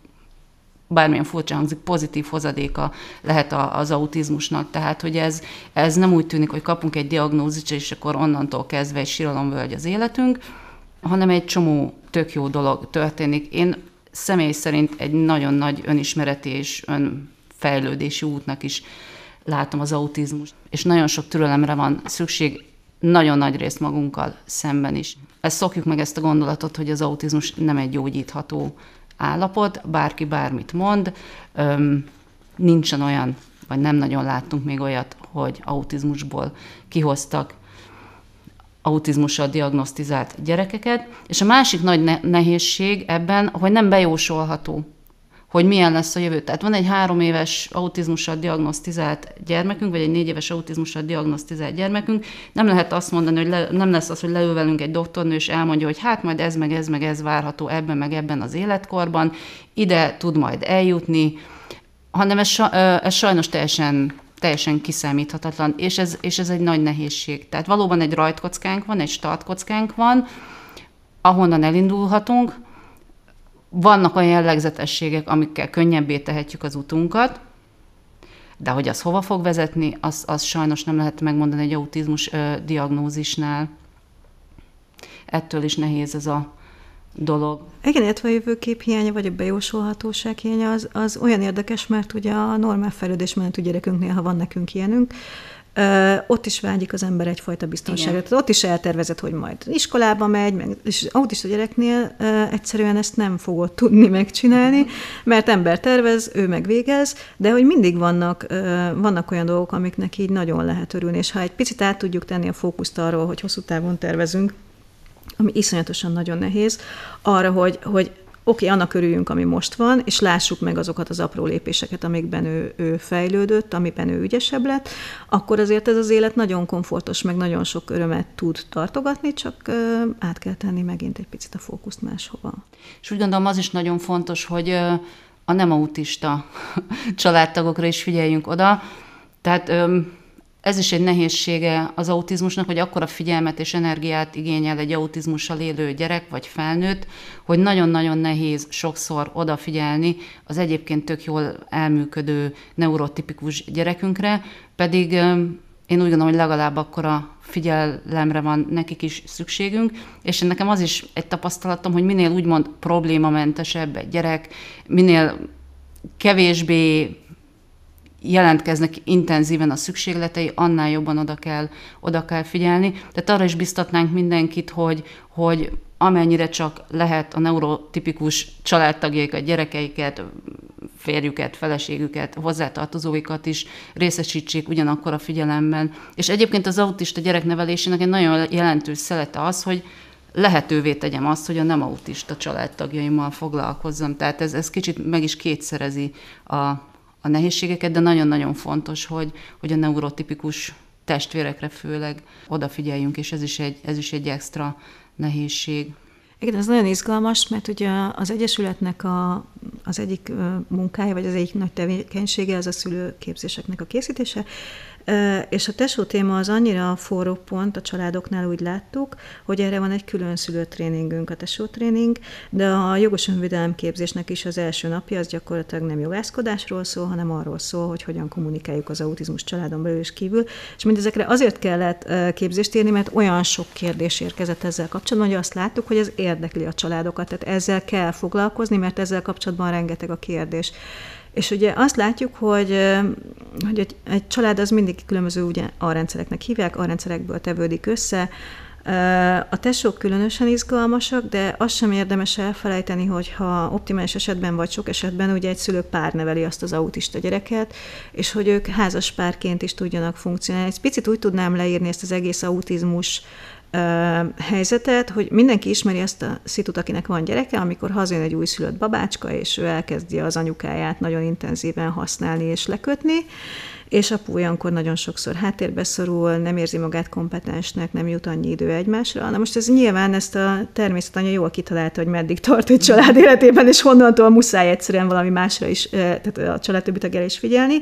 bármilyen furcsa hangzik, pozitív hozadéka lehet az autizmusnak. Tehát, hogy ez, ez nem úgy tűnik, hogy kapunk egy diagnózist, és akkor onnantól kezdve egy síralomvölgy az életünk, hanem egy csomó tök jó dolog történik. Én személy szerint egy nagyon nagy önismereti és önfejlődési útnak is látom az autizmust. És nagyon sok türelemre van szükség, nagyon nagy részt magunkkal szemben is. Ezt szokjuk meg ezt a gondolatot, hogy az autizmus nem egy gyógyítható állapot, bárki bármit mond, öm, nincsen olyan, vagy nem nagyon láttunk még olyat, hogy autizmusból kihoztak autizmussal diagnosztizált gyerekeket, és a másik nagy nehézség ebben, hogy nem bejósolható hogy milyen lesz a jövő. Tehát van egy három éves autizmussal diagnosztizált gyermekünk, vagy egy négy éves autizmussal diagnosztizált gyermekünk, nem lehet azt mondani, hogy le, nem lesz az, hogy leül velünk egy doktornő, és elmondja, hogy hát majd ez, meg ez, meg ez várható ebben, meg ebben az életkorban, ide tud majd eljutni, hanem ez, ez sajnos teljesen teljesen kiszámíthatatlan, és ez, és ez egy nagy nehézség. Tehát valóban egy rajtkockánk van, egy startkockánk van, ahonnan elindulhatunk, vannak olyan jellegzetességek, amikkel könnyebbé tehetjük az utunkat, de hogy az hova fog vezetni, az, az sajnos nem lehet megmondani egy autizmus ö, diagnózisnál. Ettől is nehéz ez a dolog. Igen, illetve a jövőkép hiánya, vagy a bejósolhatóság hiánya az, az olyan érdekes, mert ugye a normál fejlődésmenetű gyerekünknél, ha van nekünk ilyenünk, ott is vágyik az ember egyfajta biztonságra. Tehát ott is eltervezett, hogy majd iskolába megy, meg, és autista gyereknél egyszerűen ezt nem fogod tudni megcsinálni, mert ember tervez, ő meg végez, de hogy mindig vannak, vannak olyan dolgok, amiknek így nagyon lehet örülni, és ha egy picit át tudjuk tenni a fókuszt arról, hogy hosszú távon tervezünk, ami iszonyatosan nagyon nehéz, arra, hogy, hogy oké, annak örüljünk, ami most van, és lássuk meg azokat az apró lépéseket, amikben ő, ő fejlődött, amiben ő ügyesebb lett, akkor azért ez az élet nagyon komfortos, meg nagyon sok örömet tud tartogatni, csak át kell tenni megint egy picit a fókuszt máshova. És úgy gondolom az is nagyon fontos, hogy a nem autista családtagokra is figyeljünk oda. Tehát ez is egy nehézsége az autizmusnak, hogy akkora figyelmet és energiát igényel egy autizmussal élő gyerek vagy felnőtt, hogy nagyon-nagyon nehéz sokszor odafigyelni az egyébként tök jól elműködő neurotipikus gyerekünkre, pedig én úgy gondolom, hogy legalább akkora figyelemre van nekik is szükségünk, és nekem az is egy tapasztalatom, hogy minél úgymond problémamentesebb egy gyerek, minél kevésbé jelentkeznek intenzíven a szükségletei, annál jobban oda kell, oda kell figyelni. Tehát arra is biztatnánk mindenkit, hogy, hogy amennyire csak lehet a neurotipikus családtagjaikat, gyerekeiket, férjüket, feleségüket, hozzátartozóikat is részesítsék ugyanakkor a figyelemben. És egyébként az autista gyereknevelésének egy nagyon jelentős szelete az, hogy lehetővé tegyem azt, hogy a nem autista családtagjaimmal foglalkozzam. Tehát ez, ez kicsit meg is kétszerezi a, a nehézségeket, de nagyon-nagyon fontos, hogy, hogy a neurotipikus testvérekre főleg odafigyeljünk, és ez is egy, ez is egy extra nehézség. Igen, ez nagyon izgalmas, mert ugye az Egyesületnek a, az egyik munkája, vagy az egyik nagy tevékenysége az a szülőképzéseknek a készítése, és a tesó téma az annyira forró pont, a családoknál úgy láttuk, hogy erre van egy külön szülőtréningünk, a tesó tréning, de a jogos önvédelem képzésnek is az első napja az gyakorlatilag nem jogászkodásról szól, hanem arról szól, hogy hogyan kommunikáljuk az autizmus családon belül és kívül. És mindezekre azért kellett képzést írni, mert olyan sok kérdés érkezett ezzel kapcsolatban, hogy azt láttuk, hogy ez érdekli a családokat, tehát ezzel kell foglalkozni, mert ezzel kapcsolatban rengeteg a kérdés. És ugye azt látjuk, hogy, hogy egy, egy család az mindig különböző ugye rendszereknek hívják, a rendszerekből tevődik össze, a tesók különösen izgalmasak, de azt sem érdemes elfelejteni, hogy ha optimális esetben vagy sok esetben ugye egy szülő pár neveli azt az autista gyereket, és hogy ők házas párként is tudjanak funkcionálni. Egy picit úgy tudnám leírni ezt az egész autizmus helyzetet, hogy mindenki ismeri ezt a szitut, akinek van gyereke, amikor hazajön egy újszülött babácska, és ő elkezdi az anyukáját nagyon intenzíven használni és lekötni, és apu olyankor nagyon sokszor háttérbe szorul, nem érzi magát kompetensnek, nem jut annyi idő egymásra. Na most ez nyilván ezt a természetanya jól kitalálta, hogy meddig tart egy család életében, és honnantól muszáj egyszerűen valami másra is, tehát a család többi tagjára is figyelni.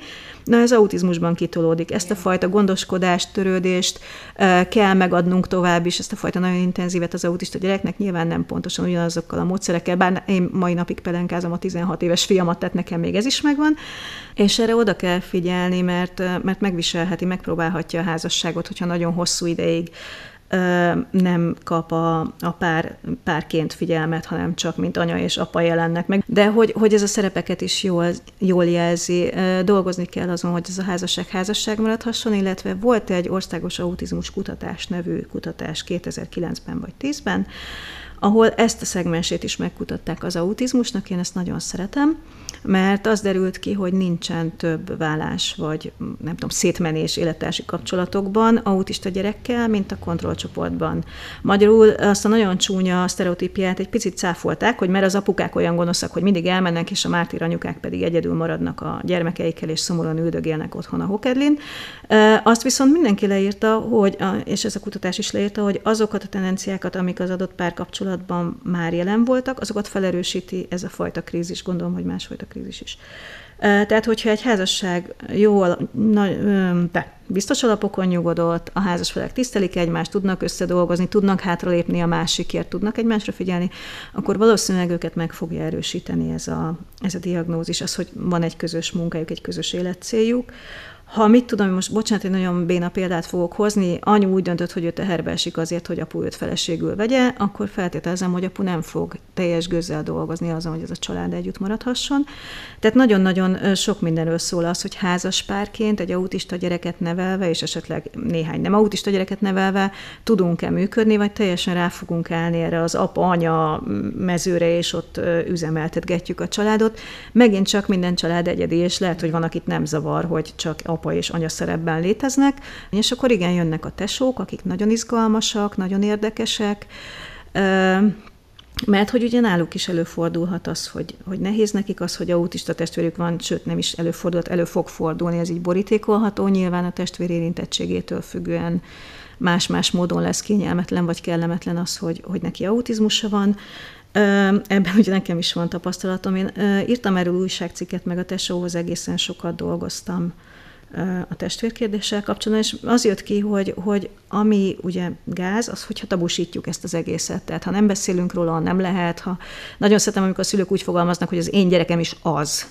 Na ez autizmusban kitolódik. Ezt a fajta gondoskodást, törődést kell megadnunk tovább is, ezt a fajta nagyon intenzívet az autista gyereknek, nyilván nem pontosan ugyanazokkal a módszerekkel, bár én mai napig pelenkázom a 16 éves fiamat, tehát nekem még ez is megvan, és erre oda kell figyelni, mert, mert megviselheti, megpróbálhatja a házasságot, hogyha nagyon hosszú ideig nem kap a, a pár, párként figyelmet, hanem csak mint anya és apa jelennek meg. De hogy, hogy ez a szerepeket is jól, jól jelzi, dolgozni kell azon, hogy ez a házasság házasság maradhasson, illetve volt egy országos autizmus kutatás nevű kutatás 2009-ben vagy 10-ben, ahol ezt a szegmensét is megkutatták az autizmusnak, én ezt nagyon szeretem, mert az derült ki, hogy nincsen több vállás vagy nem tudom, szétmenés élettársi kapcsolatokban autista gyerekkel, mint a kontrollcsoportban. Magyarul azt a nagyon csúnya sztereotípiát egy picit cáfolták, hogy mert az apukák olyan gonoszak, hogy mindig elmennek, és a mártír anyukák pedig egyedül maradnak a gyermekeikkel, és szomorúan üldögélnek otthon a hokedlin. Azt viszont mindenki leírta, hogy, és ez a kutatás is leírta, hogy azokat a tendenciákat, amik az adott párkapcsolatban már jelen voltak, azokat felerősíti ez a fajta krízis, gondolom, hogy másfajta krízis is. Tehát, hogyha egy házasság jó, na, de biztos alapokon nyugodott, a házasfelek tisztelik egymást, tudnak összedolgozni, tudnak hátralépni a másikért, tudnak egymásra figyelni, akkor valószínűleg őket meg fogja erősíteni ez a, ez a diagnózis, az, hogy van egy közös munkájuk, egy közös életcéljuk ha mit tudom, most bocsánat, egy nagyon béna példát fogok hozni, anyu úgy döntött, hogy ő teherbe esik azért, hogy apu őt feleségül vegye, akkor feltételezem, hogy apu nem fog teljes gőzzel dolgozni azon, hogy ez a család együtt maradhasson. Tehát nagyon-nagyon sok mindenről szól az, hogy házas párként egy autista gyereket nevelve, és esetleg néhány nem autista gyereket nevelve tudunk-e működni, vagy teljesen rá fogunk állni erre az apa-anya mezőre, és ott üzemeltetgetjük a családot. Megint csak minden család egyedi, és lehet, hogy van, akit nem zavar, hogy csak apa és anya szerepben léteznek, és akkor igen, jönnek a tesók, akik nagyon izgalmasak, nagyon érdekesek, mert hogy ugye náluk is előfordulhat az, hogy, hogy nehéz nekik az, hogy autista testvérük van, sőt nem is előfordult, elő fog fordulni, ez így borítékolható, nyilván a testvér érintettségétől függően más-más módon lesz kényelmetlen vagy kellemetlen az, hogy, hogy neki autizmusa van. Ebben ugye nekem is van tapasztalatom. Én írtam erről újságcikket, meg a tesóhoz egészen sokat dolgoztam a testvérkérdéssel kapcsolatban, és az jött ki, hogy, hogy ami ugye gáz, az, hogyha tabusítjuk ezt az egészet. Tehát ha nem beszélünk róla, nem lehet, ha nagyon szeretem, amikor a szülők úgy fogalmaznak, hogy az én gyerekem is az.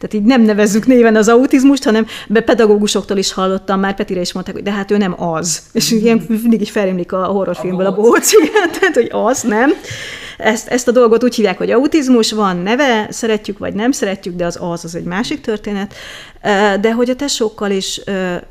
Tehát így nem nevezzük néven az autizmust, hanem be pedagógusoktól is hallottam, már Petire is mondták, hogy de hát ő nem az. És ilyen mindig is felémlik a horrorfilmből a bohóc, tehát hogy az, nem. Ezt, ezt a dolgot úgy hívják, hogy autizmus, van neve, szeretjük vagy nem szeretjük, de az az, az egy másik történet. De hogy a tesókkal is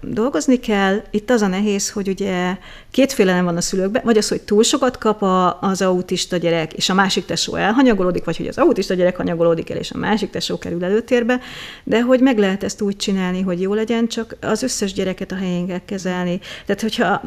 dolgozni kell, itt az a nehéz, hogy ugye kétféle nem van a szülőkben, vagy az, hogy túl sokat kap a, az autista gyerek, és a másik tesó elhanyagolódik, vagy hogy az autista gyerek hanyagolódik el, és a másik tesó kerül előtérbe, de hogy meg lehet ezt úgy csinálni, hogy jó legyen, csak az összes gyereket a helyén kell kezelni. Tehát, hogyha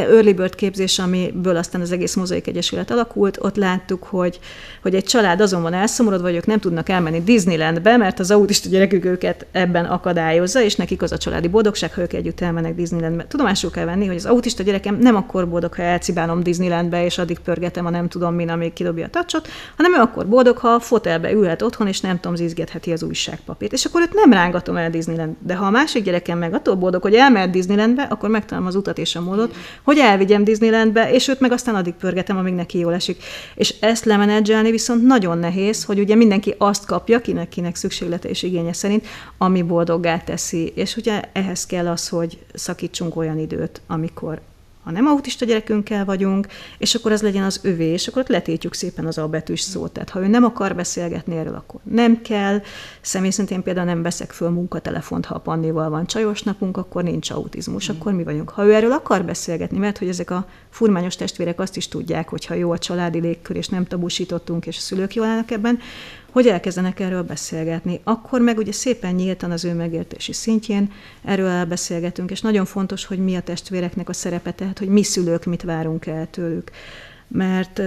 early bird képzés, amiből aztán az egész mozaik egyesület alakult, ott láttuk, hogy, hogy egy család azon van elszomorodva, vagy ők nem tudnak elmenni Disneylandbe, mert az autista gyerekük őket ebben akadályozza, és nekik az a családi boldogság, ha ők együtt elmennek Disneylandbe. Tudomásul kell venni, hogy az autista gyerekem nem akkor boldog, ha elcibálom Disneylandbe, és addig pörgetem a nem tudom min, amíg kidobja a tacsot, hanem ő akkor boldog, ha a fotelbe ülhet otthon, és nem tudom, zizgetheti az újságpapírt. És akkor őt nem rángatom el Disneyland. De ha a másik gyerekem meg attól boldog, hogy elmehet Disneylandbe, akkor megtalálom az utat és a módot, hogy elvigyem Disneylandbe, és őt meg aztán addig pörgetem, amíg neki jól esik. És ezt lemenedzselni viszont nagyon nehéz, hogy ugye mindenki azt kapja, kinek, kinek szükséglete és igénye szerint, ami boldoggá teszi. És ugye ehhez kell az, hogy szakítsunk olyan időt, amikor ha nem autista gyerekünkkel vagyunk, és akkor az legyen az övé, és akkor ott letétjük szépen az albetűs szót. Tehát ha ő nem akar beszélgetni erről, akkor nem kell. Személy szerint én például nem veszek föl munkatelefont, ha a Pannival van csajos napunk, akkor nincs autizmus, akkor mi vagyunk. Ha ő erről akar beszélgetni, mert hogy ezek a furmányos testvérek azt is tudják, hogy ha jó a családi légkör, és nem tabusítottunk, és a szülők jól állnak ebben, hogy elkezdenek erről beszélgetni. Akkor meg ugye szépen nyíltan az ő megértési szintjén erről elbeszélgetünk, és nagyon fontos, hogy mi a testvéreknek a szerepe, tehát hogy mi szülők mit várunk el tőlük. Mert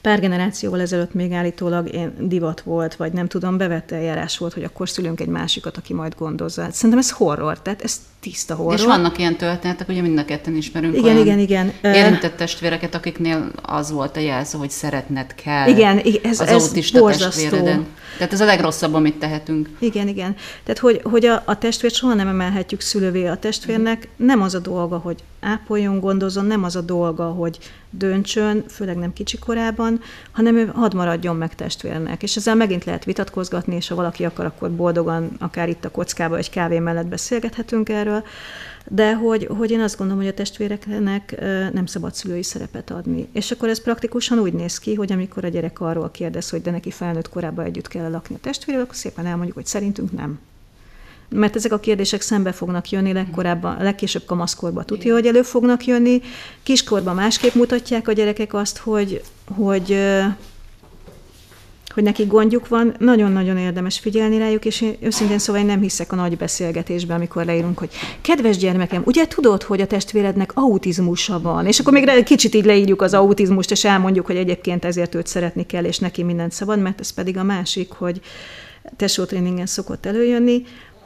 pár generációval ezelőtt még állítólag én divat volt, vagy nem tudom, bevette eljárás volt, hogy akkor szülünk egy másikat, aki majd gondozza. Szerintem ez horror, tehát ez tiszta horror. És vannak ilyen történetek, ugye mind a ketten ismerünk igen, igen, igen. érintett testvéreket, akiknél az volt a jelző, hogy szeretned kell igen, ez, az ez autista borzasztó. testvéreden. Tehát ez a legrosszabb, amit tehetünk. Igen, igen. Tehát, hogy, hogy a, a testvért soha nem emelhetjük szülővé a testvérnek, nem az a dolga, hogy ápoljon, gondozzon, nem az a dolga, hogy döntsön, főleg nem kicsi korában, hanem ő hadd maradjon meg testvérnek. És ezzel megint lehet vitatkozgatni, és ha valaki akar, akkor boldogan, akár itt a kockába, egy kávé mellett beszélgethetünk erről, de hogy, hogy én azt gondolom, hogy a testvéreknek nem szabad szülői szerepet adni. És akkor ez praktikusan úgy néz ki, hogy amikor a gyerek arról kérdez, hogy de neki felnőtt korában együtt kell lakni a testvérrel, akkor szépen elmondjuk, hogy szerintünk nem mert ezek a kérdések szembe fognak jönni legkorábban, legkésőbb kamaszkorban tudja, hogy elő fognak jönni. Kiskorban másképp mutatják a gyerekek azt, hogy, hogy hogy nekik gondjuk van, nagyon-nagyon érdemes figyelni rájuk, és én őszintén szóval én nem hiszek a nagy beszélgetésben, amikor leírunk, hogy kedves gyermekem, ugye tudod, hogy a testvérednek autizmusa van, és akkor még kicsit így leírjuk az autizmust, és elmondjuk, hogy egyébként ezért őt szeretni kell, és neki mindent szabad, mert ez pedig a másik, hogy tesótréningen szokott előjönni,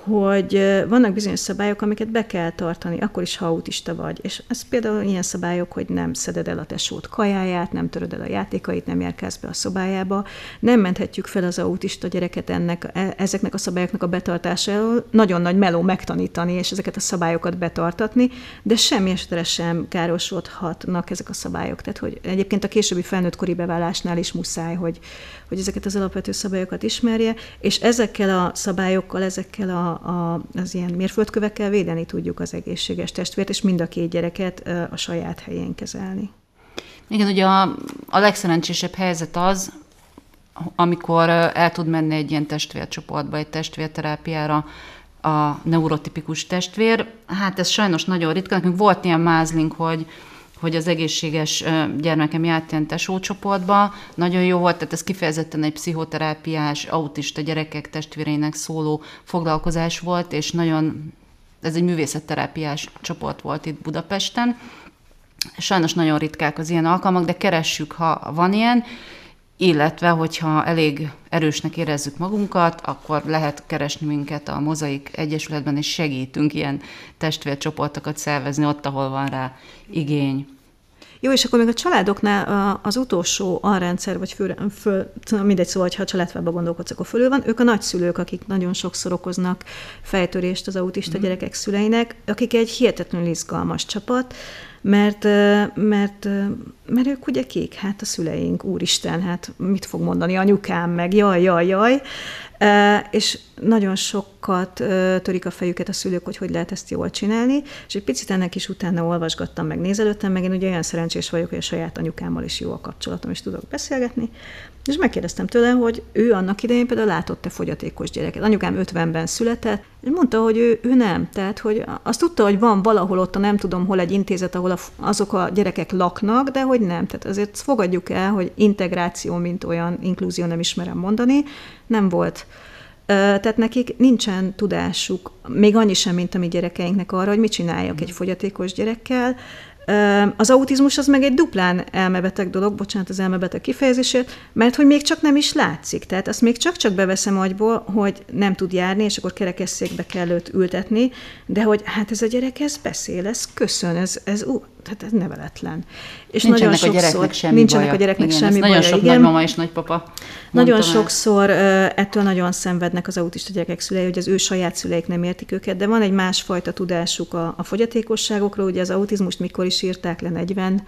hogy vannak bizonyos szabályok, amiket be kell tartani, akkor is, ha autista vagy. És ez például ilyen szabályok, hogy nem szeded el a tesót kajáját, nem töröd el a játékait, nem járkálsz be a szobájába. Nem menthetjük fel az autista gyereket ennek, e, ezeknek a szabályoknak a betartásáról. Nagyon nagy meló megtanítani, és ezeket a szabályokat betartatni, de semmi esetre sem károsodhatnak ezek a szabályok. Tehát, hogy egyébként a későbbi felnőttkori beválásnál is muszáj, hogy, hogy ezeket az alapvető szabályokat ismerje, és ezekkel a szabályokkal, ezekkel a, a, az ilyen mérföldkövekkel védeni tudjuk az egészséges testvért, és mind a két gyereket a saját helyén kezelni. Igen, ugye a, a legszerencsésebb helyzet az, amikor el tud menni egy ilyen testvércsoportba, egy testvérterápiára a neurotipikus testvér. Hát ez sajnos nagyon ritka. Nekünk volt ilyen mázlink, hogy hogy az egészséges gyermekem járt ilyen tesócsoportba. Nagyon jó volt, tehát ez kifejezetten egy pszichoterápiás, autista gyerekek testvéreinek szóló foglalkozás volt, és nagyon, ez egy művészetterápiás csoport volt itt Budapesten. Sajnos nagyon ritkák az ilyen alkalmak, de keressük, ha van ilyen, illetve hogyha elég erősnek érezzük magunkat, akkor lehet keresni minket a Mozaik Egyesületben, és segítünk ilyen testvércsoportokat szervezni ott, ahol van rá igény. Jó, és akkor még a családoknál az utolsó alrendszer, vagy föl, föl mindegy, szóval, ha a családfába gondolkodsz, akkor fölül van, ők a nagyszülők, akik nagyon sokszor okoznak fejtörést az autista mm. gyerekek szüleinek, akik egy hihetetlenül izgalmas csapat, mert, mert, mert ők ugye kék, hát a szüleink, úristen, hát mit fog mondani anyukám, meg jaj, jaj, jaj, és nagyon sokat törik a fejüket a szülők, hogy hogy lehet ezt jól csinálni, és egy picit ennek is utána olvasgattam, meg nézelődtem, meg én ugye olyan szerencsés vagyok, hogy a saját anyukámmal is jó a kapcsolatom, és tudok beszélgetni, és megkérdeztem tőle, hogy ő annak idején például látott-e fogyatékos gyereket. Anyukám 50-ben született, és mondta, hogy ő, ő nem. Tehát, hogy azt tudta, hogy van valahol ott, a nem tudom hol egy intézet, ahol a, azok a gyerekek laknak, de hogy nem. Tehát azért fogadjuk el, hogy integráció, mint olyan, inklúzió nem ismerem mondani, nem volt. Tehát nekik nincsen tudásuk, még annyi sem, mint a mi gyerekeinknek arra, hogy mit csináljak egy fogyatékos gyerekkel, az autizmus az meg egy duplán elmebeteg dolog, bocsánat az elmebeteg kifejezésért, mert hogy még csak nem is látszik. Tehát azt még csak-csak beveszem agyból, hogy nem tud járni, és akkor kerekesszékbe kell őt ültetni, de hogy hát ez a gyerek, ez beszél, ez köszön, ez, ez ú, tehát ez neveletlen. És nincsenek nagyon sokszor, a gyereknek semmi nincsenek baja. a gyereknek igen, semmi nagyon baja, sok igen. nagymama és nagypapa Nagyon sokszor el. ettől nagyon szenvednek az autista gyerekek szülei, hogy az ő saját szüleik nem értik őket, de van egy másfajta tudásuk a, a fogyatékosságokról, ugye az autizmust mikor is írták le, 42?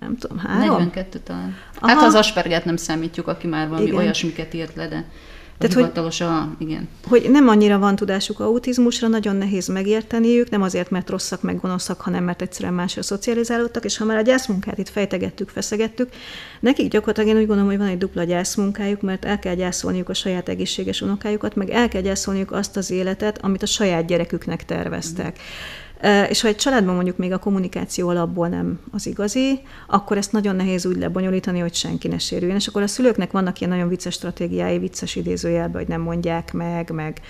Nem tudom, három? 42 talán. Aha. Hát az Aspergert nem számítjuk, aki már valami Igen. olyasmiket írt le, de tehát, hivatalos hogy, a, igen. Hogy nem annyira van tudásuk autizmusra, nagyon nehéz megérteniük, nem azért, mert rosszak, meg gonoszak, hanem mert egyszerűen másra szocializálódtak, és ha már a gyászmunkát itt fejtegettük, feszegettük, nekik gyakorlatilag én úgy gondolom, hogy van egy dupla gyászmunkájuk, mert el kell gyászolniuk a saját egészséges unokájukat, meg el kell gyászolniuk azt az életet, amit a saját gyereküknek terveztek. Mm. És ha egy családban mondjuk még a kommunikáció alapból nem az igazi, akkor ezt nagyon nehéz úgy lebonyolítani, hogy senki ne sérüljön. És akkor a szülőknek vannak ilyen nagyon vicces stratégiái, vicces idézőjelben, hogy nem mondják meg, meg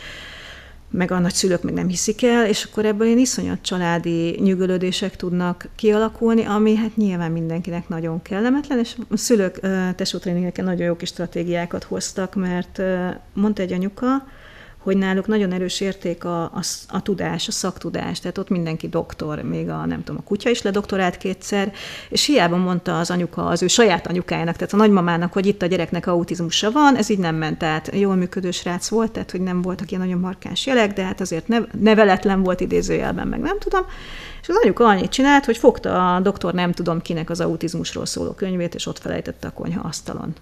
meg a nagyszülők meg nem hiszik el, és akkor ebből én iszonyat családi nyűgölődések tudnak kialakulni, ami hát nyilván mindenkinek nagyon kellemetlen, és a szülők tesótréningeken nagyon jó kis stratégiákat hoztak, mert mondta egy anyuka, hogy náluk nagyon erős érték a, a, a tudás, a szaktudás, tehát ott mindenki doktor, még a, nem tudom, a kutya is ledoktorált kétszer, és hiába mondta az anyuka az ő saját anyukájának, tehát a nagymamának, hogy itt a gyereknek autizmusa van, ez így nem ment át. Jól működő srác volt, tehát hogy nem voltak ilyen nagyon markáns jelek, de hát azért ne, neveletlen volt idézőjelben, meg nem tudom. És az anyuka annyit csinált, hogy fogta a doktor nem tudom kinek az autizmusról szóló könyvét, és ott felejtette a konyha asztalon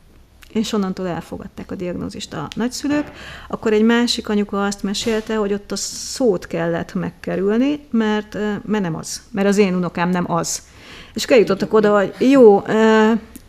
és onnantól elfogadták a diagnózist a nagyszülők, akkor egy másik anyuka azt mesélte, hogy ott a szót kellett megkerülni, mert, mert nem az, mert az én unokám nem az. És eljutottak oda, hogy jó,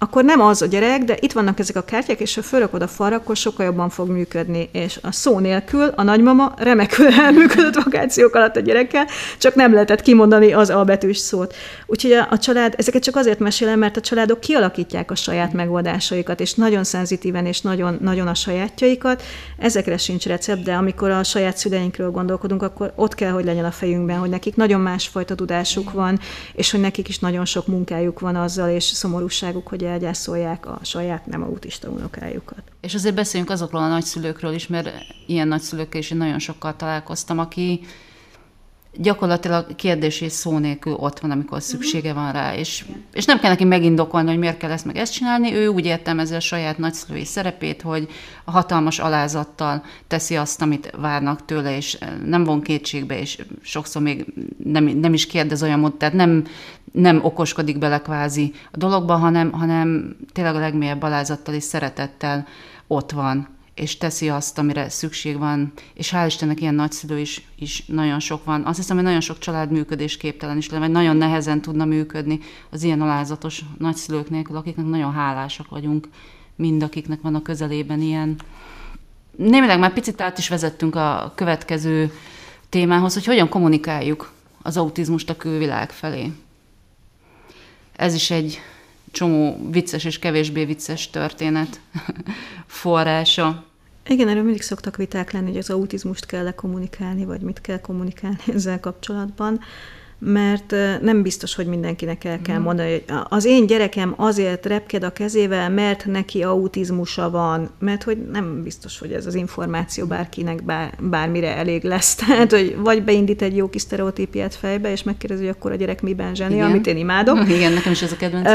akkor nem az a gyerek, de itt vannak ezek a kártyák, és ha fölrakod a falra, akkor sokkal jobban fog működni. És a szó nélkül a nagymama remekül elműködött vakációk alatt a gyerekkel, csak nem lehetett kimondani az a betűs szót. Úgyhogy a, a család, ezeket csak azért mesélem, mert a családok kialakítják a saját megoldásaikat, és nagyon szenzitíven, és nagyon, nagyon a sajátjaikat. Ezekre sincs recept, de amikor a saját szüleinkről gondolkodunk, akkor ott kell, hogy legyen a fejünkben, hogy nekik nagyon másfajta tudásuk van, és hogy nekik is nagyon sok munkájuk van azzal, és szomorúságuk, hogy elgyászolják a saját nem autista unokájukat. És azért beszéljünk azokról a nagyszülőkről is, mert ilyen nagyszülőkkel is én nagyon sokkal találkoztam, aki gyakorlatilag kérdés és szó nélkül ott van, amikor mhm. szüksége van rá, és, és nem kell neki megindokolni, hogy miért kell ezt meg ezt csinálni, ő úgy értelmezi a saját nagyszülői szerepét, hogy a hatalmas alázattal teszi azt, amit várnak tőle, és nem von kétségbe, és sokszor még nem, nem is kérdez olyan mód, tehát nem, nem okoskodik bele kvázi a dologba, hanem, hanem tényleg a legmélyebb alázattal és szeretettel ott van és teszi azt, amire szükség van, és hál' Istennek ilyen nagyszülő is, is nagyon sok van. Azt hiszem, hogy nagyon sok család működés képtelen is, vagy nagyon nehezen tudna működni az ilyen alázatos nagyszülők nélkül, akiknek nagyon hálásak vagyunk, mind akiknek van a közelében ilyen. Némileg már picit át is vezettünk a következő témához, hogy hogyan kommunikáljuk az autizmust a külvilág felé. Ez is egy csomó vicces és kevésbé vicces történet forrása. Igen, erről mindig szoktak viták lenni, hogy az autizmust kell kommunikálni, vagy mit kell kommunikálni ezzel kapcsolatban mert nem biztos, hogy mindenkinek el kell mhm. mondani, hogy az én gyerekem azért repked a kezével, mert neki autizmusa van, mert hogy nem biztos, hogy ez az információ bárkinek bár, bármire elég lesz. Tehát, hogy vagy beindít egy jó kis sztereotípiát fejbe, és megkérdezi, hogy akkor a gyerek miben zseni, Igen. amit én imádok. Igen, nekem is ez a kedvenc.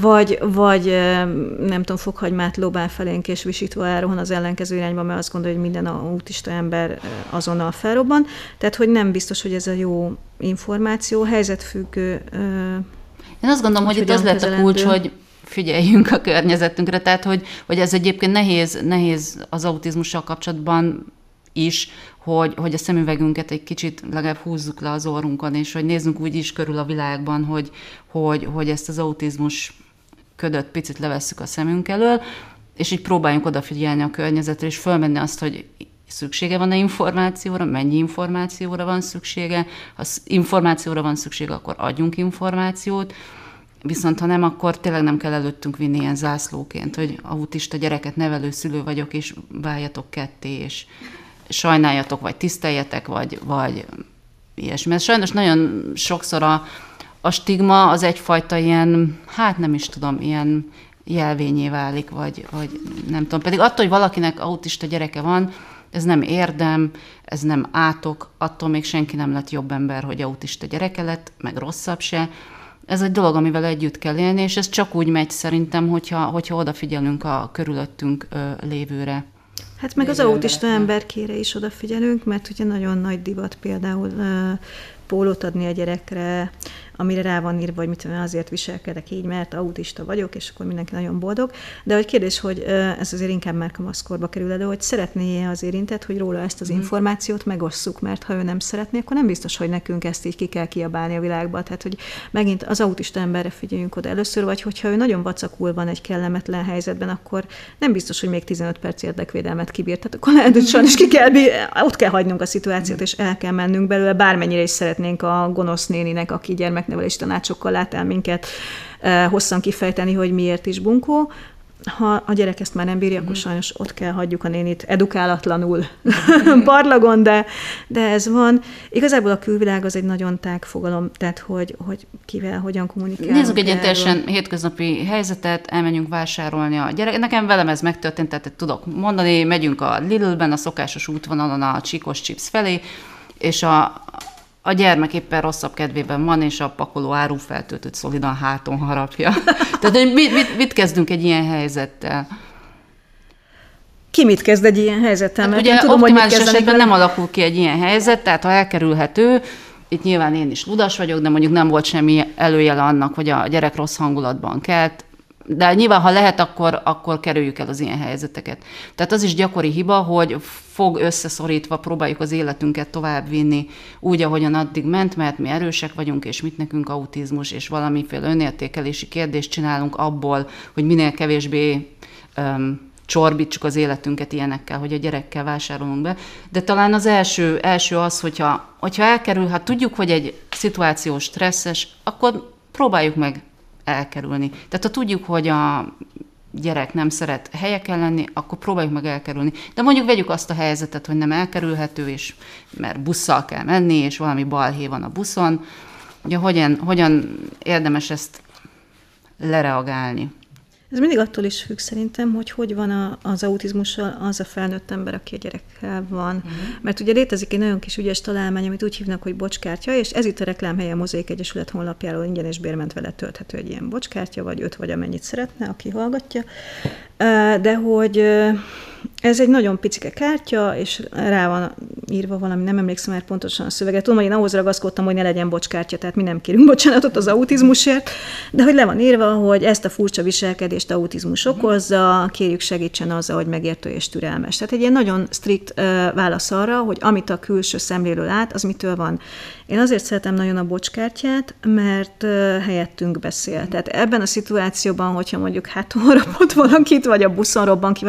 Vagy, vagy nem tudom, fokhagymát lobál felénk, és visítva elrohan az ellenkező irányba, mert azt gondolja, hogy minden autista ember azonnal felrobban. Tehát, hogy nem biztos, hogy ez a jó információ, helyzetfüggő. Én azt gondolom, hogy itt az lett a kulcs, hogy figyeljünk a környezetünkre, tehát hogy, hogy ez egyébként nehéz, nehéz az autizmussal kapcsolatban is, hogy, hogy a szemüvegünket egy kicsit legalább húzzuk le az orrunkon, és hogy nézzünk úgy is körül a világban, hogy, hogy, hogy ezt az autizmus ködöt picit levesszük a szemünk elől, és így próbáljunk odafigyelni a környezetre, és fölmenni azt, hogy szüksége van-e információra, mennyi információra van szüksége. Ha információra van szüksége, akkor adjunk információt, viszont ha nem, akkor tényleg nem kell előttünk vinni ilyen zászlóként, hogy autista gyereket nevelő szülő vagyok, és váljatok ketté, és sajnáljatok, vagy tiszteljetek, vagy, vagy ilyesmi. Ez sajnos nagyon sokszor a, a stigma az egyfajta ilyen, hát nem is tudom, ilyen jelvényé válik, vagy, vagy nem tudom. Pedig attól, hogy valakinek autista gyereke van, ez nem érdem, ez nem átok, attól még senki nem lett jobb ember, hogy autista gyereke lett, meg rosszabb se. Ez egy dolog, amivel együtt kell élni, és ez csak úgy megy szerintem, hogyha, hogyha odafigyelünk a körülöttünk ö, lévőre. Hát meg az autista emberkére is odafigyelünk, mert ugye nagyon nagy divat például pólót adni a gyerekre, amire rá van írva, hogy mit tudom, azért viselkedek így, mert autista vagyok, és akkor mindenki nagyon boldog. De hogy kérdés, hogy ez azért inkább már kamaszkorba kerül, de hogy szeretné az érintett, hogy róla ezt az mhm. információt megosszuk, mert ha ő nem szeretné, akkor nem biztos, hogy nekünk ezt így ki kell kiabálni a világba. Tehát, hogy megint az autista emberre figyeljünk oda először, vagy hogyha ő nagyon vacakul van egy kellemetlen helyzetben, akkor nem biztos, hogy még 15 perc érdekvédelmet kibírt. Tehát akkor lehet, hogy sajnos ki kell, ott kell hagynunk a szituációt, és el kell mennünk belőle, bármennyire is szeretnénk a gonosz néninek, aki gyermek gyereknevelési tanácsokkal lát el minket hosszan kifejteni, hogy miért is bunkó. ha a gyerek ezt már nem bírja, akkor sajnos ott kell hagyjuk a nénit edukálatlanul parlagon, de, de ez van. Igazából a külvilág az egy nagyon tág fogalom, tehát hogy, hogy kivel, hogyan kommunikálunk. Nézzük egy teljesen hétköznapi helyzetet, elmenjünk vásárolni a gyerek. Nekem velem ez megtörtént, tehát tudok mondani, megyünk a Lidl-ben, a szokásos útvonalon a Csikos Chips felé, és a, a gyermek éppen rosszabb kedvében van, és a pakoló árufeltöltőt szolidan háton harapja. Tehát hogy mit, mit, mit kezdünk egy ilyen helyzettel? Ki mit kezd egy ilyen helyzettel? Hát mert ugye tudom, optimális hogy esetben nem alakul ki egy ilyen helyzet, tehát ha elkerülhető, itt nyilván én is ludas vagyok, de mondjuk nem volt semmi előjele annak, hogy a gyerek rossz hangulatban kelt, de nyilván, ha lehet, akkor, akkor kerüljük el az ilyen helyzeteket. Tehát az is gyakori hiba, hogy fog összeszorítva próbáljuk az életünket továbbvinni úgy, ahogyan addig ment, mert mi erősek vagyunk, és mit nekünk autizmus, és valamiféle önértékelési kérdést csinálunk abból, hogy minél kevésbé um, csorbítsuk az életünket ilyenekkel, hogy a gyerekkel vásárolunk be. De talán az első, első az, hogyha, hogyha elkerül, ha tudjuk, hogy egy szituáció stresszes, akkor próbáljuk meg elkerülni. Tehát ha tudjuk, hogy a gyerek nem szeret helyeken lenni, akkor próbáljuk meg elkerülni. De mondjuk vegyük azt a helyzetet, hogy nem elkerülhető, és mert busszal kell menni, és valami balhé van a buszon. Ugye hogyan, hogyan érdemes ezt lereagálni? Ez mindig attól is függ szerintem, hogy hogy van a, az autizmussal az a felnőtt ember, aki a gyerekkel van. Uh-huh. Mert ugye létezik egy nagyon kis ügyes találmány, amit úgy hívnak, hogy bocskártya, és ez itt a reklámhelye a Mozaik Egyesület honlapjáról ingyen és bérment vele tölthető egy ilyen bocskártya, vagy öt, vagy amennyit szeretne, aki hallgatja. De hogy ez egy nagyon picike kártya, és rá van írva valami, nem emlékszem már pontosan a szöveget. Tudom, hogy én ahhoz ragaszkodtam, hogy ne legyen bocskártya, tehát mi nem kérünk bocsánatot az autizmusért, de hogy le van írva, hogy ezt a furcsa viselkedést autizmus okozza, kérjük segítsen azzal, hogy megértő és türelmes. Tehát egy ilyen nagyon strikt válasz arra, hogy amit a külső szemlélő lát, az mitől van. Én azért szeretem nagyon a bocskártyát, mert helyettünk beszél. Tehát ebben a szituációban, hogyha mondjuk hát harapott valakit, vagy a buszon robban ki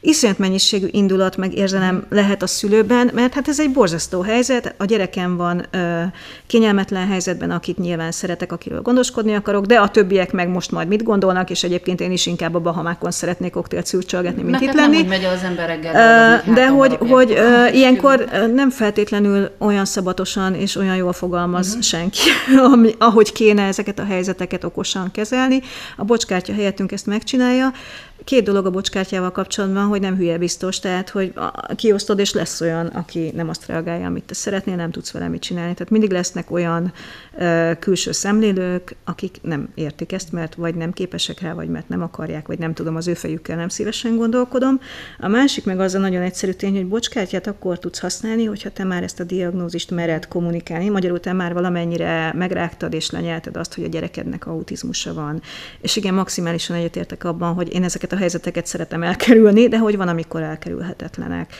iszonyat mennyiségű indulat, meg érzelem lehet a szülőben, mert hát ez egy borzasztó helyzet, a gyerekem van ö, kényelmetlen helyzetben, akit nyilván szeretek, akiről gondoskodni akarok, de a többiek meg most majd mit gondolnak, és egyébként én is inkább a Bahamákon szeretnék koktélt szülcsölgetni, mint itt lenni. Nem, megy az ember reggel, de hogy, hogy ilyenkor nem feltétlenül olyan szabatosan és olyan jól fogalmaz uh-huh. senki, ami, ahogy kéne ezeket a helyzeteket okosan kezelni. A bocskártya helyettünk ezt megcsinálja, Két dolog a bocskártyával kapcsolatban, hogy nem hülye biztos, tehát hogy kiosztod, és lesz olyan, aki nem azt reagálja, amit te szeretnél, nem tudsz vele mit csinálni. Tehát mindig lesznek olyan uh, külső szemlélők, akik nem értik ezt, mert vagy nem képesek rá, vagy mert nem akarják, vagy nem tudom, az ő fejükkel nem szívesen gondolkodom. A másik meg az a nagyon egyszerű tény, hogy bocskártyát akkor tudsz használni, hogyha te már ezt a diagnózist mered kommunikálni. Magyarul te már valamennyire megrágtad és lenyelted azt, hogy a gyerekednek autizmusa van. És igen, maximálisan egyetértek abban, hogy én ezeket a helyzeteket szeretem elkerülni, de hogy van, amikor elkerülhetetlenek.